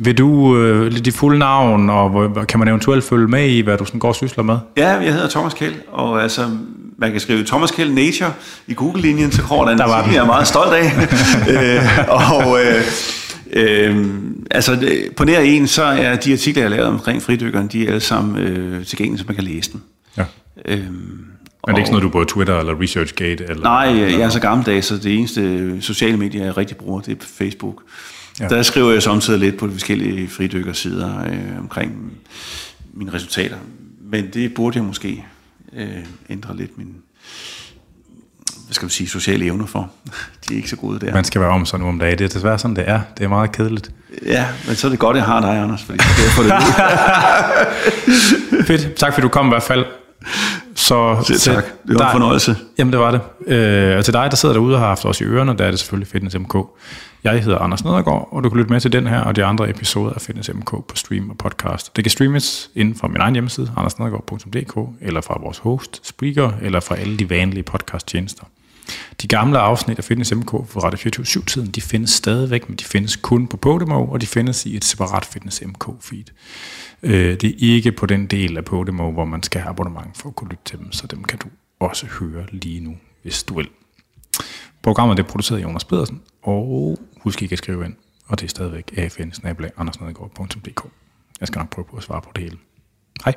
vil du øh, dit fulde navn, og hvor- kan man eventuelt følge med i, hvad du sådan går og sysler med? Ja, jeg hedder Thomas Kjeld, og altså, man kan skrive Thomas Kjeld Nature i Google-linjen, så kommer der en Der var den. jeg er meget stolt af. øh, og øh, øh, altså, på nær en, så er de artikler, jeg har lavet omkring fridykkeren, de er alle sammen øh, tilgængelige, så man kan læse dem. Ja. Øhm, Men det er ikke sådan noget, du er på Twitter eller ResearchGate? Eller, Nej, jeg er så gammeldags, så det eneste øh, sociale medier, jeg rigtig bruger, det er Facebook. Ja. Der skriver jeg samtidig lidt på de forskellige fridykkersider øh, omkring mine resultater. Men det burde jeg måske øh, ændre lidt min hvad skal man sige, sociale evner for. De er ikke så gode der. Man skal være om sig nu om dagen. Det er desværre sådan, det er. Det er meget kedeligt. Ja, men så er det godt, jeg har dig, Anders, fordi kan jeg få det. Fedt. Tak fordi du kom i hvert fald. Så, Selv tak. Det var en fornøjelse. Jamen, det var det. Øh, og til dig, der sidder derude og har haft os i ørerne, der er det selvfølgelig Fitness MK. Jeg hedder Anders Nedergaard, og du kan lytte med til den her og de andre episoder af Fitness MK på stream og podcast. Det kan streames inden fra min egen hjemmeside, andersnedergaard.dk, eller fra vores host, Spreaker, eller fra alle de vanlige podcasttjenester. De gamle afsnit af Fitness MK for Radio 24-7-tiden, de findes stadigvæk, men de findes kun på Podimo, og de findes i et separat Fitness MK-feed. Øh, det er ikke på den del af Podimo, hvor man skal have abonnement for at kunne lytte til dem, så dem kan du også høre lige nu, hvis du vil. Programmet er produceret af Jonas Pedersen, og husk ikke at skrive ind, og det er stadigvæk afn Jeg skal nok prøve på at svare på det hele. Hej.